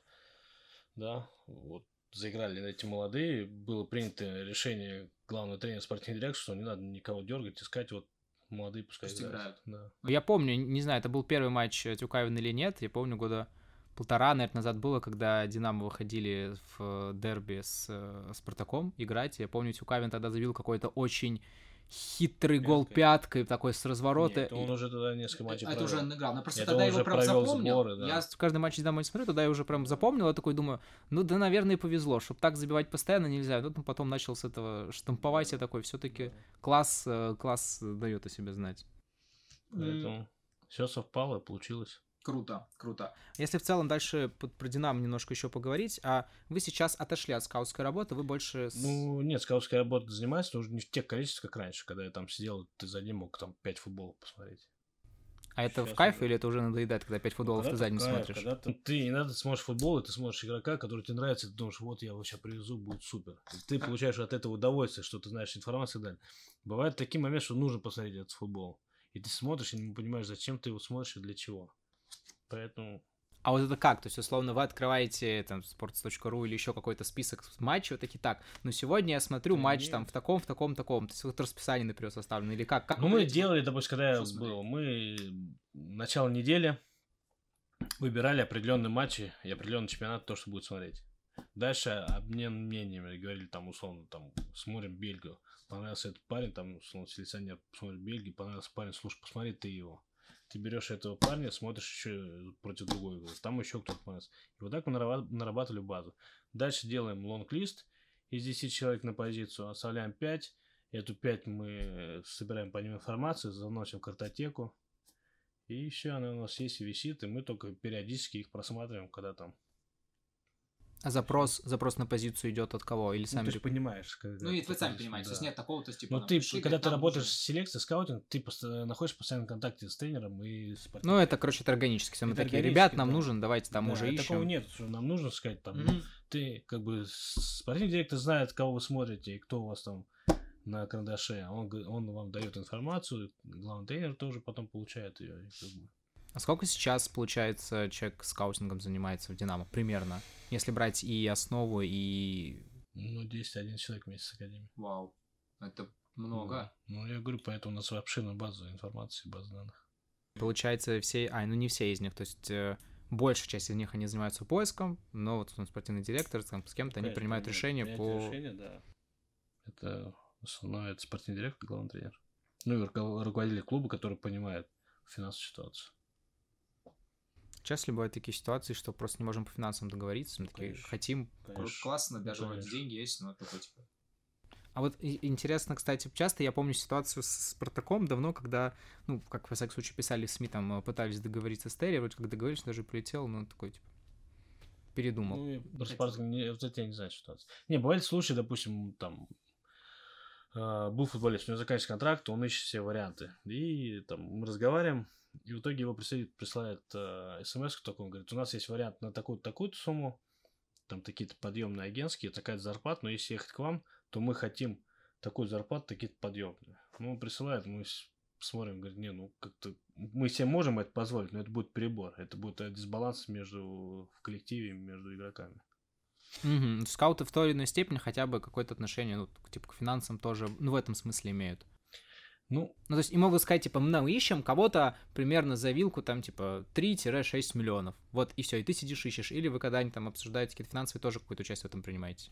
да, вот заиграли эти молодые, было принято решение главного тренера спортивного директора, что не надо никого дергать, искать, вот молодые пускай Пусть играют. Да. Ну, Я помню, не знаю, это был первый матч Тюкавина или нет, я помню года полтора, наверное, назад было, когда Динамо выходили в дерби с э, Спартаком играть. Я помню, Тюкавин тогда забил какой-то очень хитрый гол Пяткой. пяткой, такой с разворота. Нет, он уже тогда несколько матчей это уже он играл. Но просто Это тогда он его уже прям провел запомнил. сборы, да. Я в каждый матч Динамо не смотрю, тогда я уже прям запомнил, я такой думаю, ну да, наверное, и повезло, чтобы так забивать постоянно нельзя. Ну, там потом начал с этого штамповать, я такой, все-таки класс, э, класс дает о себе знать. Поэтому все совпало, получилось. Круто, круто. Если в целом дальше про Динамо немножко еще поговорить, а вы сейчас отошли от скаутской работы, вы больше... с- Ну, нет, скаутская работа занимается, но уже не в тех количествах, как раньше, когда я там сидел, ты за день мог там 5 футболов посмотреть. а это в сейчас кайф уже- или это уже надоедает, когда 5 футболов ты Когда за день в кайф, смотришь? Когда ты, ты иногда смотришь футбол, и ты смотришь игрока, который тебе нравится, и ты думаешь, вот я его сейчас привезу, будет супер. И ты получаешь от этого удовольствие, что ты знаешь информацию и так далее. Бывают такие моменты, что нужно посмотреть этот футбол. И ты смотришь и не понимаешь, зачем ты его смотришь и для чего. Поэтому А вот это как? То есть, условно, вы открываете там sports.ru или еще какой-то список матчей, вот такие, так, ну сегодня я смотрю Да матч нет. там в таком, в таком, таком. То есть, вот расписание наперед составлено, или как? как Ну, мы делали, допустим, когда я Что был, мы начало недели выбирали определенные матчи и определенный чемпионат, то, что будет смотреть. Дальше обмен мнениями, говорили там, условно, там, смотрим Бельгию. Понравился этот парень, там, условно, селекционер смотрит Бельгию, понравился парень, слушай, посмотри ты его. Ты берешь этого парня, смотришь еще против другой игры. Там еще кто-то понравился. И вот так мы нарабат- нарабатывали базу. Дальше делаем лонг-лист из 10 человек на позицию, оставляем 5. Эту 5 мы собираем по ним информацию, заносим в картотеку. И все, она у нас есть и висит, и мы только периодически их просматриваем, когда там. А запрос, запрос на позицию идет от кого? Или Ну, сами... ты же реп- понимаешь. когда Ну, и ты вы сами понимаете, то есть да. нет такого, то есть, типа, Ну, ты, пришли, когда ты работаешь нужен- с селекцией, скаутинг, ты постоянно находишься в постоянном контакте с тренером и с Ну, это, короче, это органически. Все мы такие, ребят, нам да. нужен, давайте там Да, уже и Такого ищем. нет, что нам нужно сказать там. Мгм. Ты как бы спортивный директор знает, кого вы смотрите и кто у вас там на карандаше. Он, г- он вам дает информацию, главный тренер тоже потом получает ее. А сколько сейчас, получается, человек скаутингом занимается в Динамо? Примерно. Если брать и основу, и... Ну, 10-11 человек вместе с академией. Вау, это много. Ну, я говорю, поэтому у нас обширная база информации, база данных. Получается, все... А, ну не все из них, то есть... э, Большая часть из них они занимаются поиском, но вот он спортивный директор, там, с кем-то они принимают нет, решения по... решения, да. Это основное, это спортивный директор, главный тренер. Ну, и руко- руководитель клуба, который понимает финансовую ситуацию. Часто ли бывают такие ситуации, что просто не можем по финансам договориться, мы такие Конечно. хотим... Кру- Классно, даже конечно. деньги есть, но такой, типа, А вот интересно, кстати, часто я помню ситуацию с Спартаком давно, когда, ну, как во всяком случае писали в СМИ, там э, пытались договориться с Терри, вроде как договорились, даже прилетел, но такой, типа, передумал. Ну, про Спартак, не, вот это я не знаю ситуацию. Не, бывают случаи, допустим, там, был футболист, у него заканчивается контракт, он ищет все варианты. И там мы разговариваем, и в итоге его присылает, присылает э, смс такой, он говорит, у нас есть вариант на такую-то, такую-то сумму, там такие-то подъемные агентские, такая зарплата, но если ехать к вам, то мы хотим такую зарплату, такие-то подъемные. Ну, он присылает, мы смотрим, говорит, не, ну, как-то мы себе можем это позволить, но это будет перебор, это будет э, дисбаланс между, в коллективе, между игроками. Мгм. Скауты в той или иной степени хотя бы какое-то отношение, ну, типа, к финансам тоже, ну, в этом смысле имеют. Ну, Ну, то есть и могут сказать, типа, мы ищем кого-то примерно за вилку, там, типа, 3-6 миллионов. Вот, и все, и ты сидишь ищешь. Или вы когда-нибудь там обсуждаете какие-то финансовые, тоже какое-то участие в этом принимаете.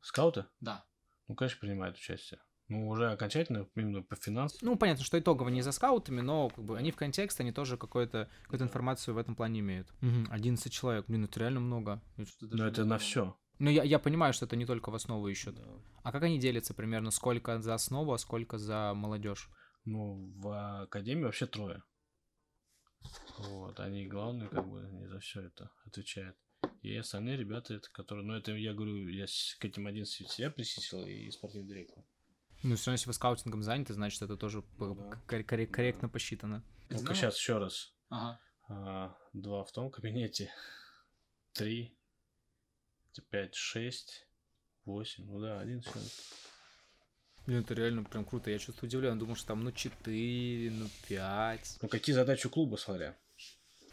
скауты? Да. Ну, конечно, принимают участие. Ну, уже окончательно, именно по финансам. Ну, понятно, что итогово не за скаутами, но как бы они в контекст, они тоже какую-то какую информацию в этом плане имеют. Мгм, 11 человек, блин, это реально много. Но это не на все. Ну, я, я понимаю, что это не только в основу ищут. А как они делятся примерно? Сколько за основу, а сколько за молодежь? Ну, в академии вообще трое. Вот, они главные, как бы, не за все это отвечают. И остальные ребята, это которые, ну, это я говорю, я с- к этим 11 себя причислил и спортивный директор. Ну, все равно, если вы скаутингом заняты, значит, это тоже Ну п- да. кор- кор- корректно посчитано. Ну-ка, сейчас еще раз. Ага. А, два в том кабинете, три, пять, шесть, восемь, ну да, один все. Блин, это реально прям круто. Я чувствую удивлен. Думал, что там, ну, 4, ну, 5. Ну, какие задачи у клуба, смотря.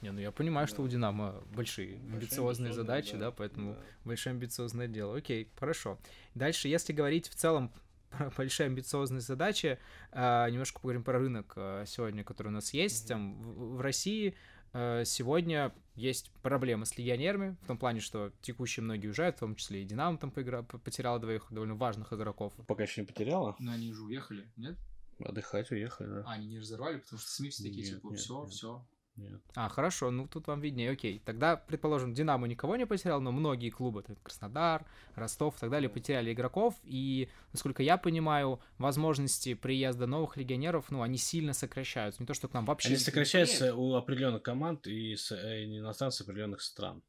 Не, ну я понимаю, что Да. у Динамо большие, амбициозные задачи, да, да, поэтому да. большое амбициозное дело. Окей, хорошо. Дальше, если говорить в целом большие амбициозные задачи, а, немножко поговорим про рынок а, сегодня, который у нас есть. Там в, России а, сегодня есть проблемы с легионерами, в том плане, что текущие многие уезжают, в том числе и Динамо там поигра... потеряла двоих довольно важных игроков. Пока еще не потеряла. Но они уже уехали, нет? Отдыхать уехали, да. А, они не разорвали, потому что СМИ все такие, Нет, типа, нет, все, нет. все. Нет. А, хорошо, ну тут вам виднее, окей. Тогда, предположим, Динамо никого не потерял, но многие клубы, это Краснодар, Ростов и так далее, Да. потеряли игроков, и, насколько я понимаю, возможности приезда новых легионеров, ну, они сильно сокращаются. Не то, что к нам вообще... Они сокращаются приедет. у определенных команд и с, э, иностранцев определенных стран.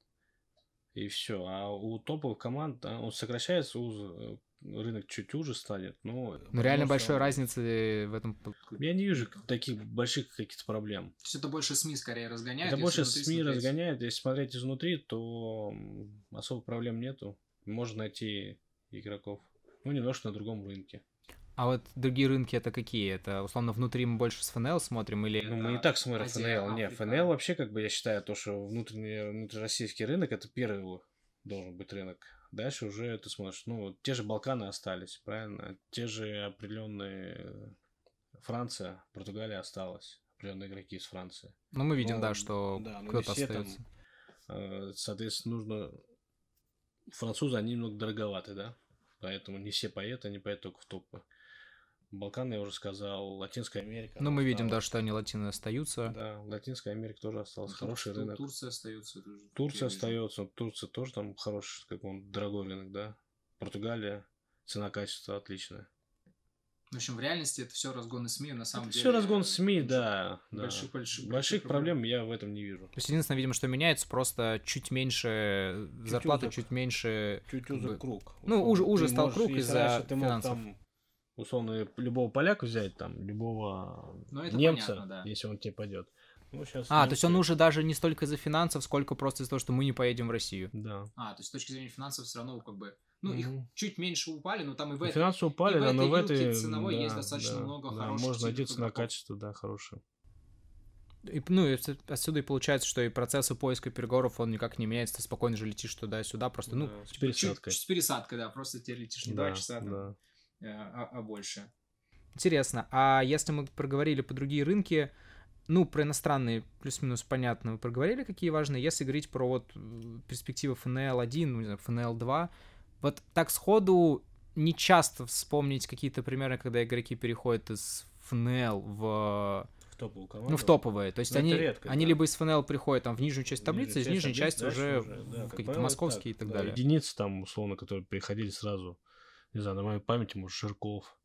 И все. А у топовых команд да, он сокращается, уз- э, рынок чуть уже станет. Но, Ну, реально но большой разницы в этом... Я не вижу таких больших каких-то проблем. То есть это больше СМИ скорее разгоняют. Это больше СМИ смотреть. разгоняет. Если смотреть изнутри, то особо проблем нету. Можно найти игроков. Ну, немножко на другом рынке. А вот другие рынки это какие? Это, условно, внутри мы больше с ФНЛ смотрим или... Ну, мы не так смотрим Азия, ФНЛ. Не. ФНЛ вообще, как бы, я считаю, то, что внутренний, внутрироссийский рынок, это первый должен быть рынок. Дальше уже ты смотришь, ну, те же Балканы остались, правильно? Те же определенные э, Франция, Португалия осталась. Определенные игроки из Франции. Ну, мы видим, Ну, да, что да, кто-то все там, остается. Э, Соответственно, нужно... Французы, они немного дороговаты, да? Поэтому не все поедут, они поедут только в топы. Балканы, я уже сказал, Латинская Америка. Ну, мы видим, да, что они латины остаются. Да, Латинская Америка тоже осталась. Тур- Хороший Тур- рынок. Турция остается. тоже, Турция остается. Турция тоже там хороший, как он, дорогой рынок, да. Португалия, цена-качество отличная. В общем, в реальности это все разгоны СМИ, на самом деле. Все разгон СМИ, да. да. Больших, больших, Больших проблем я в этом не вижу. То есть, единственное, видимо, что меняется, просто чуть меньше зарплата, узок. чуть меньше... Чуть узок бы- круг. Ну, уже- уже стал можешь- круг из-за финансов. там, условно, любого поляка взять, там, любого Ну, это немца, понятно, да. если он тебе пойдет. Ну, сейчас А, то есть он немцы- уже даже не столько из-за финансов, сколько просто из-за того, что мы не поедем в Россию. Да. А, то есть с точки зрения финансов все равно как бы... Ну, их Мгм. чуть меньше упали, но там и в этом... Финансы упали, и в да, но в этой этой... ценовой да, есть достаточно да, много да, хороших, Можно найти сильных игроков. цена-качество, да, хорошее. И, ну, и отс- отсюда и получается, что и процессы поиска переговоров, он никак не меняется, ты спокойно же летишь туда-сюда, просто, ну, Да, с Чуть, пересадкой. чуть с пересадкой, да, просто тебе летишь не Да, два часа, там, да. Э, а, а больше. Интересно, а если мы проговорили по другие рынки, ну, про иностранные плюс-минус понятно, вы проговорили, какие важные. Если говорить про вот э, перспективы FNL-1, ну, не знаю, FNL-2, вот так сходу не часто вспомнить какие-то примеры, когда игроки переходят из FNL в, В топовую команду. ну, в топовые. То есть Ну, это они, редко, они да. либо из FNL приходят там в нижнюю часть таблицы, из нижней части уже, дальше да, в как какие-то московские так, и так да, далее. Единицы там, условно, которые приходили сразу. Не знаю, на моей памяти, может, Ширков.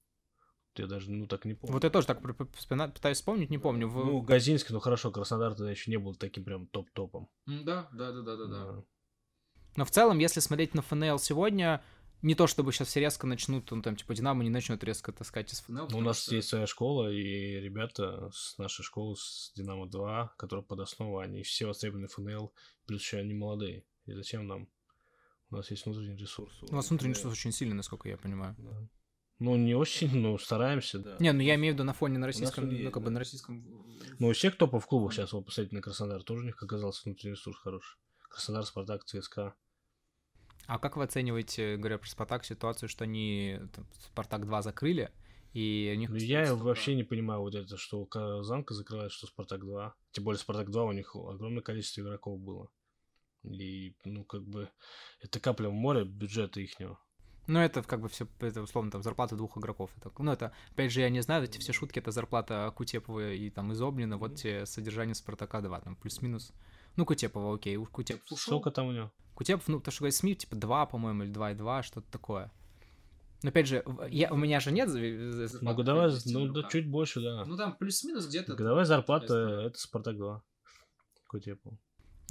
Я даже, ну, так не помню. Вот я тоже так пытаюсь вспомнить, не помню. В- Ну, Газинский, ну, хорошо, Краснодар тогда еще не был таким прям топ-топом. Да, да, да, да, да, да. Но в целом, если смотреть на ФНЛ сегодня, не то чтобы сейчас все резко начнут, ну, там, типа, Динамо не начнет резко таскать из ФНЛ. Ну, у нас что... есть своя школа, и ребята с нашей школы, с Динамо-2, которые под основу, они все востребованы ФНЛ, плюс еще они молодые. И зачем нам? У нас есть внутренний ресурс. У вас внутренний ресурс очень сильный, насколько я понимаю. Да. Ну, не очень, но стараемся, да. Не, ну я имею в виду на фоне на российском, ну, как бы на российском... Ну, у всех топов клубов сейчас, вот, посмотрите на Краснодар, тоже у них оказался внутренний ресурс хороший. Краснодар, Спартак, ЦСКА. А как вы оцениваете, говоря про Спартак, ситуацию, что они там, Спартак 2 закрыли, и у них... Ну, я вообще не понимаю вот это, что Казанка закрывает, что Спартак 2. Тем более Спартак 2 у них огромное количество игроков было. И, ну, как бы, это капля в море бюджета ихнего. Ну, это как бы все, это условно там зарплата двух игроков. Это, ну, это, опять же, я не знаю, эти все шутки, это зарплата Кутепова и там Изоблина, вот те содержание Спартака 2, там плюс-минус. Ну, Кутепова, окей, уж Кутепов ушел. Сколько там у него? Кутепов, ну, то, что говорит СМИ, типа 2, по-моему, или 2,2, что-то такое. Но опять же, я, у меня же нет Ну, годовая, ну, да, чуть больше, да. Ну, там плюс-минус где-то. Годовая зарплата, это Спартак 2. Кутепов.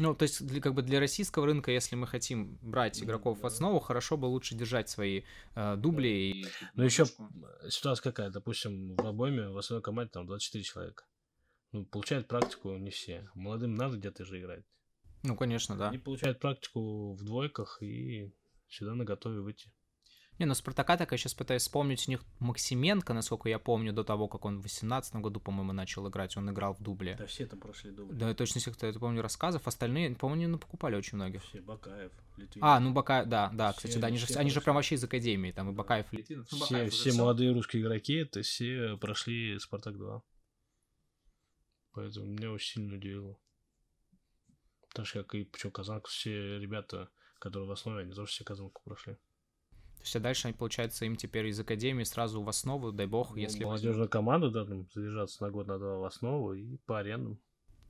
Ну, то есть, для, как бы для российского рынка, если мы хотим брать игроков в основу, хорошо бы лучше держать свои э, дубли. И... Ну, еще ситуация какая, допустим, в обойме в основной команде там 24 человека. Ну, получают практику не все. Молодым надо где-то же играть. Ну, конечно, да. Они получают практику в двойках и всегда на готове выйти. Не, ну Спартака так я сейчас пытаюсь вспомнить у них Максименко, насколько я помню, до того, как он в 18 году, по-моему, начал играть, он играл в дубле. Да все там прошли дубль. Да, точно всех, кто это помню, рассказов. Остальные, по-моему, не покупали очень многих. Все, Бакаев, Литвин. А, ну Бакаев, да, да, все, кстати, да, они же, они же прям вообще из Академии, там и Бакаев, и Литвинов. Ну, все, все молодые русские игроки, это все прошли Спартак 2. Поэтому меня очень сильно удивило. Так же, как и почему Казанку, все ребята, которые в основе, они тоже все Казанку прошли. То есть, а дальше, получается, им теперь из академии сразу в основу, дай бог, ну, если... Молодежная команда, да, там, заряжаться на год, на два в основу и по арендам.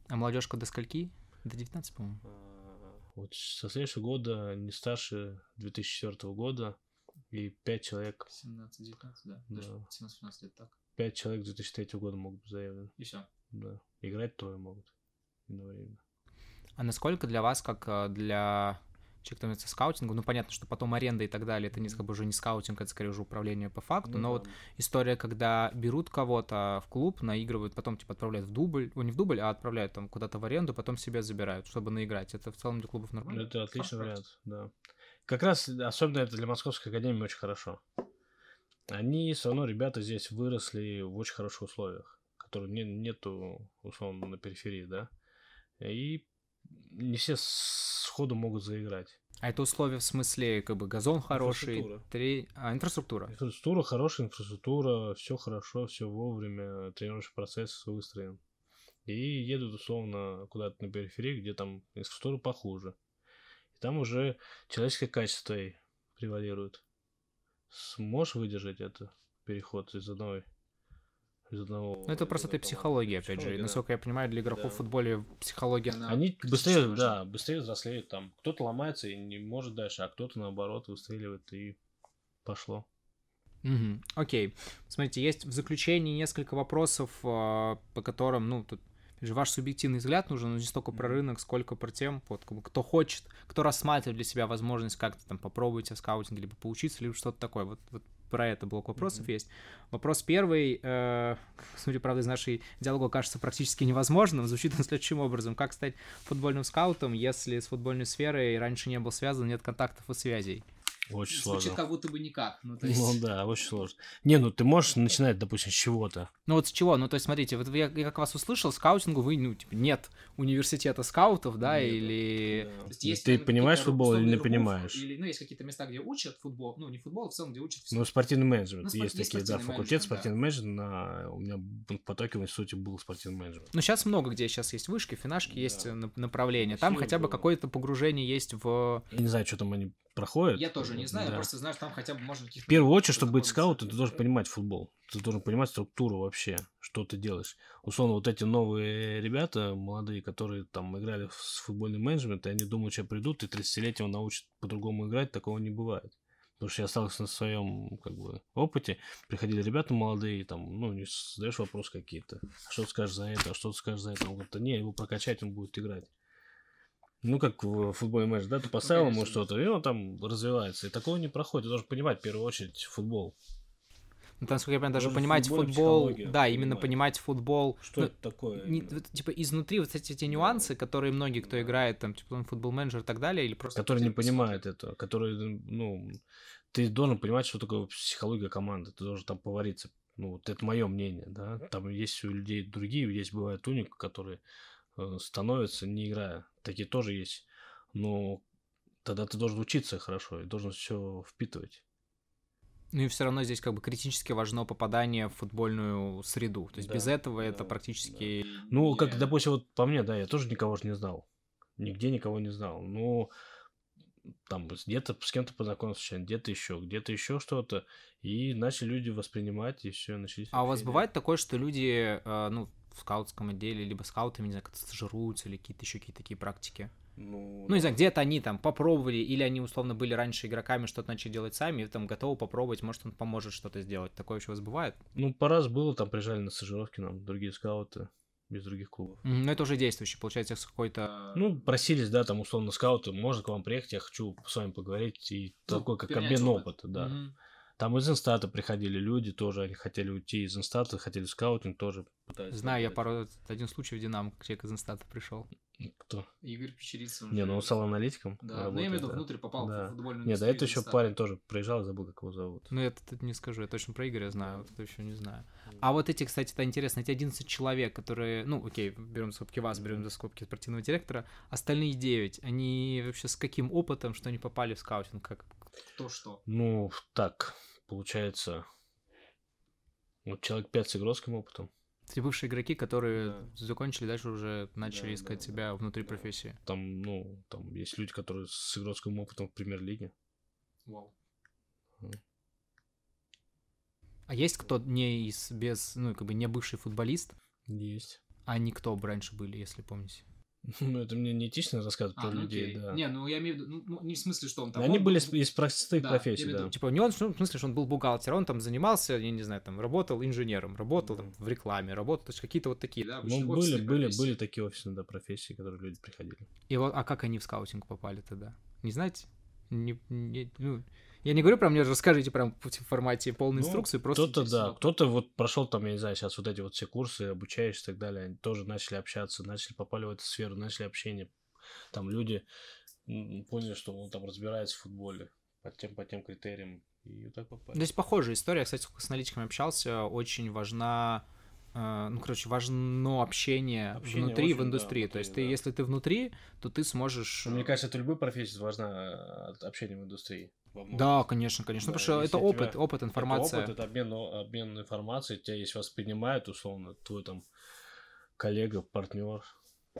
А молодежка до скольки? До 19, по-моему. А, вот со следующего года, не старше 2004 года, и 5 человек... 17-19, да. да. 17-18 лет так. 5 человек 2003 года могут быть заявлены. И все. Да. Играть трое могут одновременно. А насколько для вас, как э, для человек становится скаутингом, ну, понятно, что потом аренда и так далее, это не, как бы уже не скаутинг, это скорее уже управление по факту, ну, но да. вот история, когда берут кого-то в клуб, наигрывают, потом, типа, отправляют в дубль, ну, не в дубль, а отправляют там куда-то в аренду, потом себе забирают, чтобы наиграть, это в целом для клубов нормально? Это отличный вариант, да. Как раз, особенно это для Московской Академии очень хорошо. Они все равно, ребята здесь выросли в очень хороших условиях, которые не, нету, условно, на периферии, да, и не все сходу могут заиграть. А это условия в смысле, как бы газон хороший, инфраструктура. Три... А, инфраструктура. Инфраструктура, хорошая инфраструктура, все хорошо, все вовремя, тренировочный процесс выстроен. И едут условно куда-то на периферии, где там инфраструктура похуже. И там уже человеческое качество превалирует. Сможешь выдержать это переход из одной из одного... Ну, это просто ты психология, опять психология, же. Да. Насколько я понимаю, для игроков да. в футболе психология... Она Они быстрее, да, быстрее взрослеют там. Кто-то ломается и не может дальше, а кто-то, наоборот, выстреливает и пошло. Угу. Окей. Смотрите, есть в заключении несколько вопросов, а, по которым, ну, тут же ваш субъективный взгляд нужен, но не столько про рынок, сколько про тем, вот, кто хочет, кто рассматривает для себя возможность как-то там попробовать в скаутинге, либо поучиться, либо что-то такое. Вот, вот про это блок вопросов mm-hmm. есть. Вопрос первый, э, судя, правда, из нашей диалога кажется практически невозможным, звучит он следующим образом. Как стать футбольным скаутом, если с футбольной сферой раньше не был связан, нет контактов и связей? Очень Звучит сложно. как будто бы никак. Ну, то есть... ну да, очень сложно. Не, ну ты можешь начинать, допустим, с чего-то. Ну вот с чего? Ну то есть смотрите, вот я, я как вас услышал, скаутингу вы, ну, типа, нет университета скаутов, да, нет, или... Да. есть, есть, ты понимаешь футбол или не понимаешь? Или, ну, есть какие-то места, где учат футбол, ну, не футбол, а в целом, где учат... Ну, спортивный менеджмент. Ну, есть, есть такие, да, факультет спортивный менеджмент. На... У меня в потоке в институте был спортивный менеджмент. Ну, сейчас много где сейчас есть вышки, финашки, да. есть э, направления. Там хотя бы какое-то погружение есть в... Я не знаю, что там они проходят. Я тоже не знаю, да. просто знаю, что там хотя бы можно... В первую очередь, чтобы быть скаутом, ты должен понимать футбол. Ты должен понимать структуру вообще, что ты делаешь. Условно, вот эти новые ребята, молодые, которые там играли в футбольный менеджмент, и они думают, что придут, и 30-летнего научат по-другому играть, такого не бывает. Потому что я остался на своем как бы, опыте. Приходили ребята молодые, там, ну, не задаешь вопрос какие-то. А что ты скажешь за это, а что ты скажешь за это? Он говорит, да не, его прокачать, он будет играть. Ну, как в футбольный матч, да, ты поставил ему конечно. что-то, и он там развивается. И такого не проходит. Ты должен понимать, в первую очередь, футбол. Ну, там, сколько я понимаю, даже Даже понимать футбол, да, именно понимать. футбол. Что Ну, это такое? не- вот, типа изнутри вот эти, эти нюансы, которые многие, кто Да. играет, там, типа, ну, футбол менеджер и так далее, или просто... который не понимает этого, который, ну, ты должен понимать, что такое психология команды, ты должен там повариться. Ну, вот это мое мнение, да. Там есть у людей другие, есть бывают уник, которые э, становятся, не играя. Такие тоже есть. Но тогда ты должен учиться хорошо и должен все впитывать. Ну и все равно здесь как бы критически важно попадание в футбольную среду. То есть Да, без этого это да, практически... Ну, как, допустим, вот по мне, да, я тоже никого ж не знал. Нигде никого не знал. Ну, там где-то с кем-то познакомился, где-то еще, где-то еще что-то. И начали люди воспринимать, и все, начались А у вас бывает такое, что люди, э, ну, в скаутском отделе, либо скаутами, не знаю, как-то стажируются или какие-то еще какие-то такие практики? Ну, Ну, не знаю, где-то они там попробовали, или они условно были раньше игроками, что-то начали делать сами, и там готовы попробовать, может, он поможет что-то сделать. Такое еще у вас бывает? ну, по раз было, там приезжали на стажировки нам другие скауты без других клубов. Мгм, Ну, это уже действующий, получается, с какой-то... Ну, просились, да, там, условно, скауты, можно к вам приехать, я хочу с вами поговорить, и Ну, такой, как обмен опыт. опыта, да. мгм. Там из InStat а приходили люди тоже, они хотели уйти из InStat а, хотели скаутинг тоже. пытались Знаю, я пару... Один случай в Динамо, человек из InStat а пришел. Кто? Игорь Печерицын. Не, ну он стал аналитиком. Да, ну я работает, имею в виду, да. внутрь попал Да. в футбольную Нет, да это еще InStat а. парень тоже приезжал, забыл, как его зовут. Ну, это тут не скажу, я точно про Игоря знаю, вот это еще не знаю. А вот эти, кстати, это интересно, эти 11 человек, которые, ну, окей, берем за скобки вас, берем за скобки спортивного директора, остальные 9, они вообще с каким опытом, что они попали в скаутинг, как... Кто что. Ну, так, получается, вот человек 5 с игрокским опытом. Эти бывшие игроки, которые Да. закончили, дальше уже начали Да, искать да, себя внутри да. профессии. Там, ну, там есть люди, которые с игрокским опытом в премьер-лиге. Вау. А есть кто не из, без, ну, как бы не бывший футболист, Есть. а не кто раньше были, если помните? Ну, это мне не этично рассказывать А, про ну людей, окей. да. Не, ну я имею в виду, ну, не в смысле, что он там... Они он были был- из, простых Да, профессий, да. Типа не он, ну, в смысле, что он был бухгалтером, он там занимался, я не знаю, там работал инженером, работал там в рекламе, работал, то есть какие-то вот такие. Да, Ну, были, были, профессии. были такие офисные, да, профессии, которые люди приходили. И вот, а как они в скаутинг попали тогда? Не знаете? Не, не- ну, я не говорю прям, мне расскажите прям в формате полной Ну, инструкции, просто Кто-то, да, кто-то вот прошел там, я не знаю, сейчас вот эти вот все курсы, обучаешься и так далее, они тоже начали общаться, начали попали в эту сферу, начали общение. Там люди поняли, что он там разбирается в футболе по тем, по тем критериям, и вот так попали. Здесь похожая история. Я, кстати, с аналитиками общался. Очень важна, э, ну, короче, важно общение, Общение внутри очень, в да, индустрии. То внутри, есть ты, да. если ты внутри, то ты сможешь... Ну, Мне кажется, это любой профессии важна э, общение в индустрии. Да, конечно, конечно. Да, Ну, потому что если это опыт, тебя- опыт, информация. Это опыт, это обмен, обмен информацией, тебя есть воспринимают, условно, твой там коллега, партнер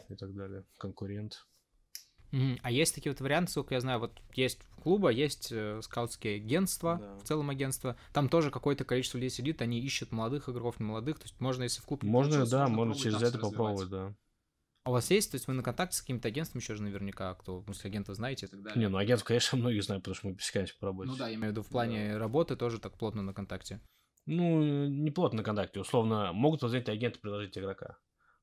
и так далее, конкурент. Мгм. А есть такие вот варианты, сколько я знаю, вот есть клуба, есть э, скаутские агентства, Да. в целом агентство. Там тоже какое-то количество людей сидит, они ищут молодых игроков, не молодых. То есть можно, если в клуб... Можно, да, можно через это попробовать, да. А у вас есть, то есть вы на контакте с каким-то агентством еще же наверняка, кто, смысле, агентов знаете? и так далее. Не, ну агентов, конечно, многих знаю, потому что мы пересекаемся по работе. Ну да, Я имею в виду в плане работы тоже так плотно на контакте. Ну, не плотно на контакте. Условно, могут позвонить агенты, предложить игрока.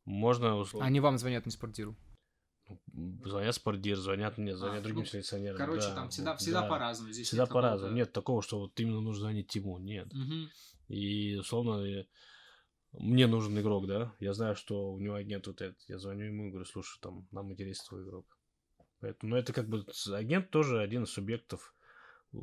Можно, условно, Они вам звонят на спортиру. звонят спортдир, звонят мне, звонят А, другим ну, селекционерам. Короче, да, там всегда, вот, всегда да. по-разному. Здесь Всегда по-разному. Нет такого, что вот именно нужно звонить Тиму. Нет. Мгм. И, условно, мне нужен игрок, да? Я знаю, что у него агент вот этот. Я звоню ему и говорю, слушай, там, нам интересен твой игрок. Поэтому, ну, это как бы агент тоже один из субъектов э,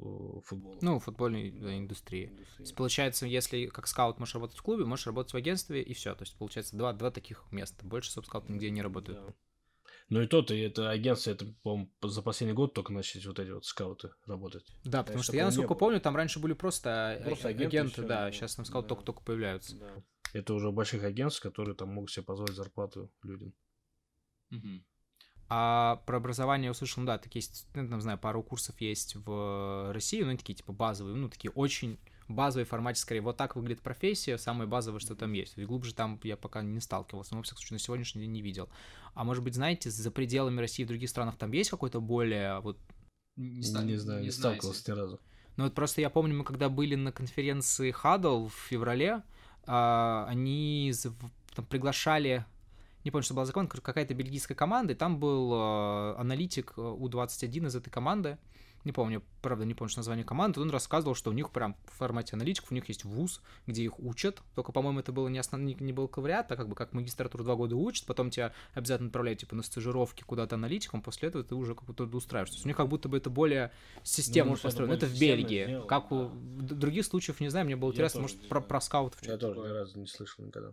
футбола. Ну, футбольной да, индустрии. То Индустрии. есть, получается, если как скаут можешь работать в клубе, можешь работать в агентстве, и все. То есть, получается, два, два таких места. Больше стоп-скаут нигде не работают. Да. Ну и то-то, и это агентство, это, по-моему, за последний год только начали вот эти вот скауты работать. Да, потому Раньше что я, насколько помню, там раньше были просто, Просто а- агенты агенты, всё, да, да. сейчас там скауты Да. только-только появляются. Это уже больших агентств, которые там могут себе позволить зарплату людям. Мгм. А про образование я услышал, ну да, такие есть, ну, там, знаю, пару курсов есть в России, ну, они такие, типа, базовые, ну, такие очень базовые формате, скорее, вот так выглядит профессия, самое базовое, что там есть. И глубже там я пока не сталкивался, но, во всяком случае, на сегодняшний день не видел. А может быть, знаете, за пределами России в других странах там есть какой-то более, вот, Не, Не, ста- знаю, не, знаете. сталкивался ни разу. Ну вот просто я помню, мы когда были на конференции Huddle в феврале, они з- в- там приглашали не помню, что была закон, какая-то бельгийская команда, и там был э, аналитик э, У-21 из этой команды, не помню, правда, не помню что название команды, он рассказывал, что у них прям в формате аналитиков, у них есть вуз, где их учат, только, по-моему, это было не, основ... не, не был коврят, а как бы как магистратуру два года учат, потом тебя обязательно отправляют, типа, на стажировки куда-то аналитиком, после этого ты уже как-то устраиваешься. То есть у них как будто бы это более система ну, построена. Это, это в Бельгии. Сделано, как у да. других случаев, не знаю, мне было Я интересно, может, про, про скаутов. Я тоже ни разу не слышал никогда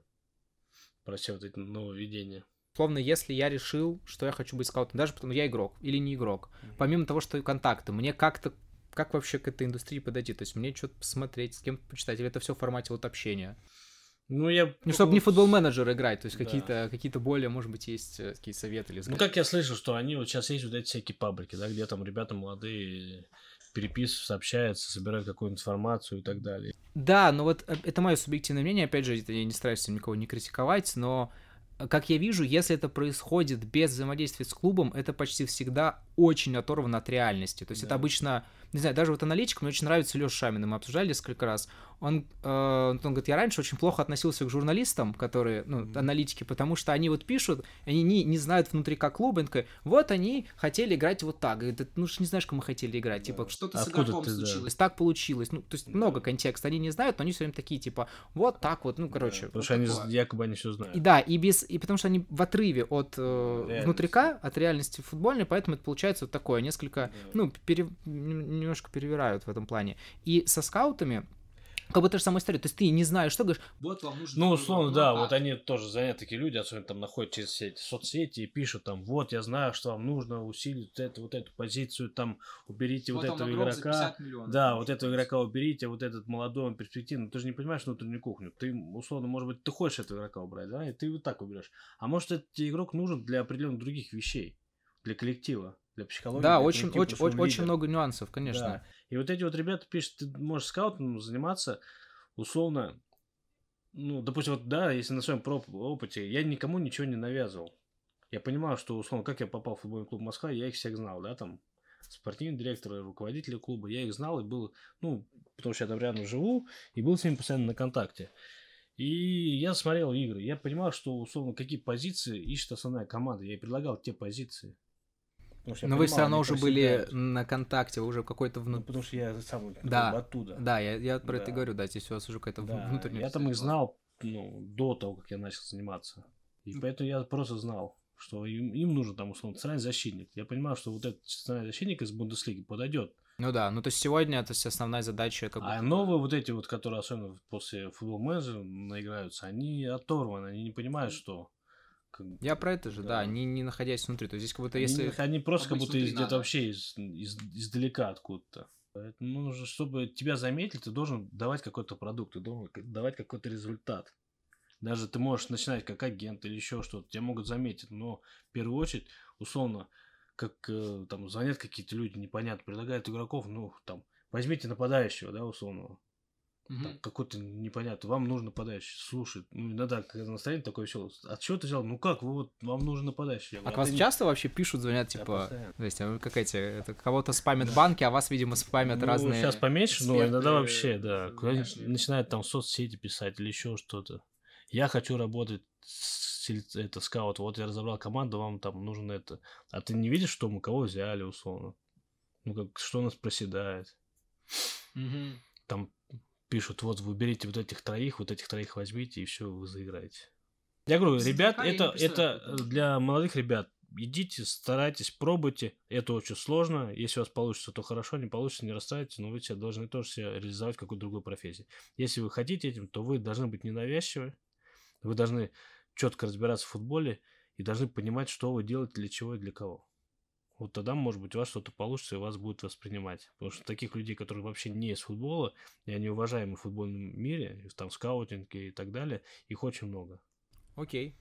про все вот эти нововведения условно, если я решил, что я хочу быть скаутом, даже потому я игрок или не игрок, помимо того, что контакты, мне как-то как вообще к этой индустрии подойти? То есть мне что-то посмотреть, с кем-то почитать, или это все в формате вот общения? Ну, я... Ну, чтобы не футбол-менеджер играть, то есть да. какие-то какие более, может быть, есть э, такие советы или Ну, как я слышал, что они вот сейчас есть вот эти всякие паблики, да, где там ребята молодые переписываются, общаются, собирают какую-нибудь информацию и так далее. Да, но вот э, это мое субъективное мнение, опять же, я не стараюсь никого не критиковать, но как я вижу, если это происходит без взаимодействия с клубом, это почти всегда очень оторвано от реальности. То есть да. это обычно, не знаю, даже вот аналитик, мне очень нравится Леша Шамин, мы обсуждали несколько раз. Он, э, он говорит, я раньше очень плохо относился к журналистам, которые, ну, аналитики, потому что они вот пишут, они не, не знают внутри как клуба, он такой, вот они хотели играть вот так. Говорит, ну, что не знаешь, как мы хотели играть. Да. Типа, что-то с игроком случилось. Так получилось. Ну, то есть да. много контекста. Они не знают, но они все время такие, типа, вот так вот, ну, короче. Да, потому вот что они, якобы они все знают. И да, и без, и потому что они в отрыве от э, внутрика, от реальности футбольной, поэтому это получается вот такое, несколько, да. ну, пере, немножко перевирают в этом плане. И со скаутами как бы та же самая история. То есть ты не знаешь, что говоришь. Вот вам нужно. Ну, условно, да, а... вот они тоже заняты такие люди, особенно там находят через сети, соцсети и пишут там, вот я знаю, что вам нужно усилить вот эту, вот эту позицию, там уберите вот, вот этого игрока. Да, вот этого игрока уберите, вот этот молодой, он перспективный. Ты же не понимаешь внутреннюю кухню. Ты, условно, может быть, ты хочешь этого игрока убрать, да, и ты вот так уберешь. А может, этот игрок нужен для определенных других вещей, для коллектива для психологии. Да, очень, очень, очень, очень много нюансов, конечно. Да. И вот эти вот ребята пишут, ты можешь скаутом заниматься условно, ну, допустим, вот да, если на своем опыте, я никому ничего не навязывал. Я понимаю, что, условно, как я попал в футбольный клуб Москва, я их всех знал, да, там, спортивные директоры, руководители клуба, я их знал и был, ну, потому что я там рядом живу, и был с ними постоянно на контакте. И я смотрел игры, я понимал, что, условно, какие позиции ищет основная команда, я ей предлагал те позиции. Но вы все равно уже были на контакте, уже какой-то внутренний. Ну, потому что я сам да, оттуда. Да, я, я про да. это говорю, да, здесь у вас уже какая-то да, внутренняя... Я там их знал ну, до того, как я начал заниматься. И поэтому я просто знал, что им, им нужен там, условно, центральный защитник. Я понимаю, что вот этот центральный защитник из Бундеслиги подойдет. Ну да, ну то есть сегодня это основная задача. Как а новые вот эти вот, которые особенно после футбол менеджера наиграются, они оторваны, они не понимают, что. Я про это же, да, да не, не находясь внутри. То есть здесь как будто они, если... Они просто как будто где-то вообще из, из, издалека откуда-то. Поэтому нужно, чтобы тебя заметили, ты должен давать какой-то продукт, ты должен давать какой-то результат. Даже ты можешь начинать как агент или еще что-то, тебя могут заметить, но в первую очередь, условно, как э, там звонят какие-то люди непонятно, предлагают игроков, ну, там, возьмите нападающего, да, условного. Угу. какой-то непонятно, вам нужно нападающий. Слушай, ну иногда когда настроение такое веселое. А что ты взял? Ну как, вы вот вам нужен нападающий. А к вас не... часто вообще пишут, звонят, типа, то есть, а как эти, это кого-то спамят банки, а вас, видимо, спамят ну, разные. Сейчас поменьше, но иногда вообще, да. Начинают там соцсети писать или еще что-то. Я хочу работать с, это скаут, вот я разобрал команду, вам там нужно это. А ты не видишь, что мы кого взяли, условно? Ну как, что у нас проседает? Угу. Там пишут, вот вы берите вот этих троих, вот этих троих возьмите, и все, вы заиграете. Я говорю, ребят, это, это для молодых ребят. Идите, старайтесь, пробуйте. Это очень сложно. Если у вас получится, то хорошо, не получится, не расстраивайтесь, но вы все должны тоже себя реализовать в какой-то другой профессии. Если вы хотите этим, то вы должны быть ненавязчивы, вы должны четко разбираться в футболе и должны понимать, что вы делаете, для чего и для кого вот тогда, может быть, у вас что-то получится, и вас будут воспринимать. Потому что таких людей, которые вообще не из футбола, и они уважаемы в футбольном мире, там скаутинге и так далее, их очень много. Окей.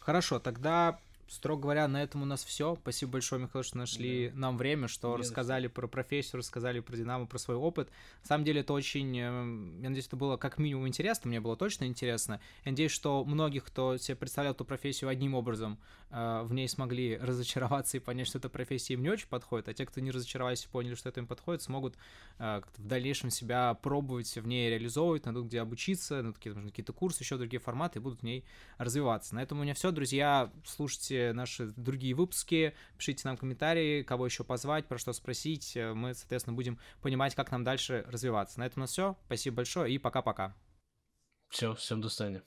Хорошо, тогда Строго говоря, на этом у нас все. Спасибо большое, Михаил, что нашли да. нам время, что Не рассказали про профессию, рассказали про Динамо, про свой опыт. На самом деле это очень, э, я надеюсь, это было как минимум интересно, мне было точно интересно. Я надеюсь, что многих, кто себе представлял эту профессию одним образом, э, в ней смогли разочароваться и понять, что эта профессия им не очень подходит, а те, кто не разочаровались и поняли, что это им подходит, смогут э, в дальнейшем себя пробовать в ней реализовывать, найдут где обучиться, найдут какие-то курсы, еще другие форматы и будут в ней развиваться. На этом у меня все, друзья. Слушайте наши другие выпуски, пишите нам комментарии, кого еще позвать, про что спросить. Мы, соответственно, будем понимать, как нам дальше развиваться. На этом у нас все. Спасибо большое и пока-пока. Все, всем до свидания.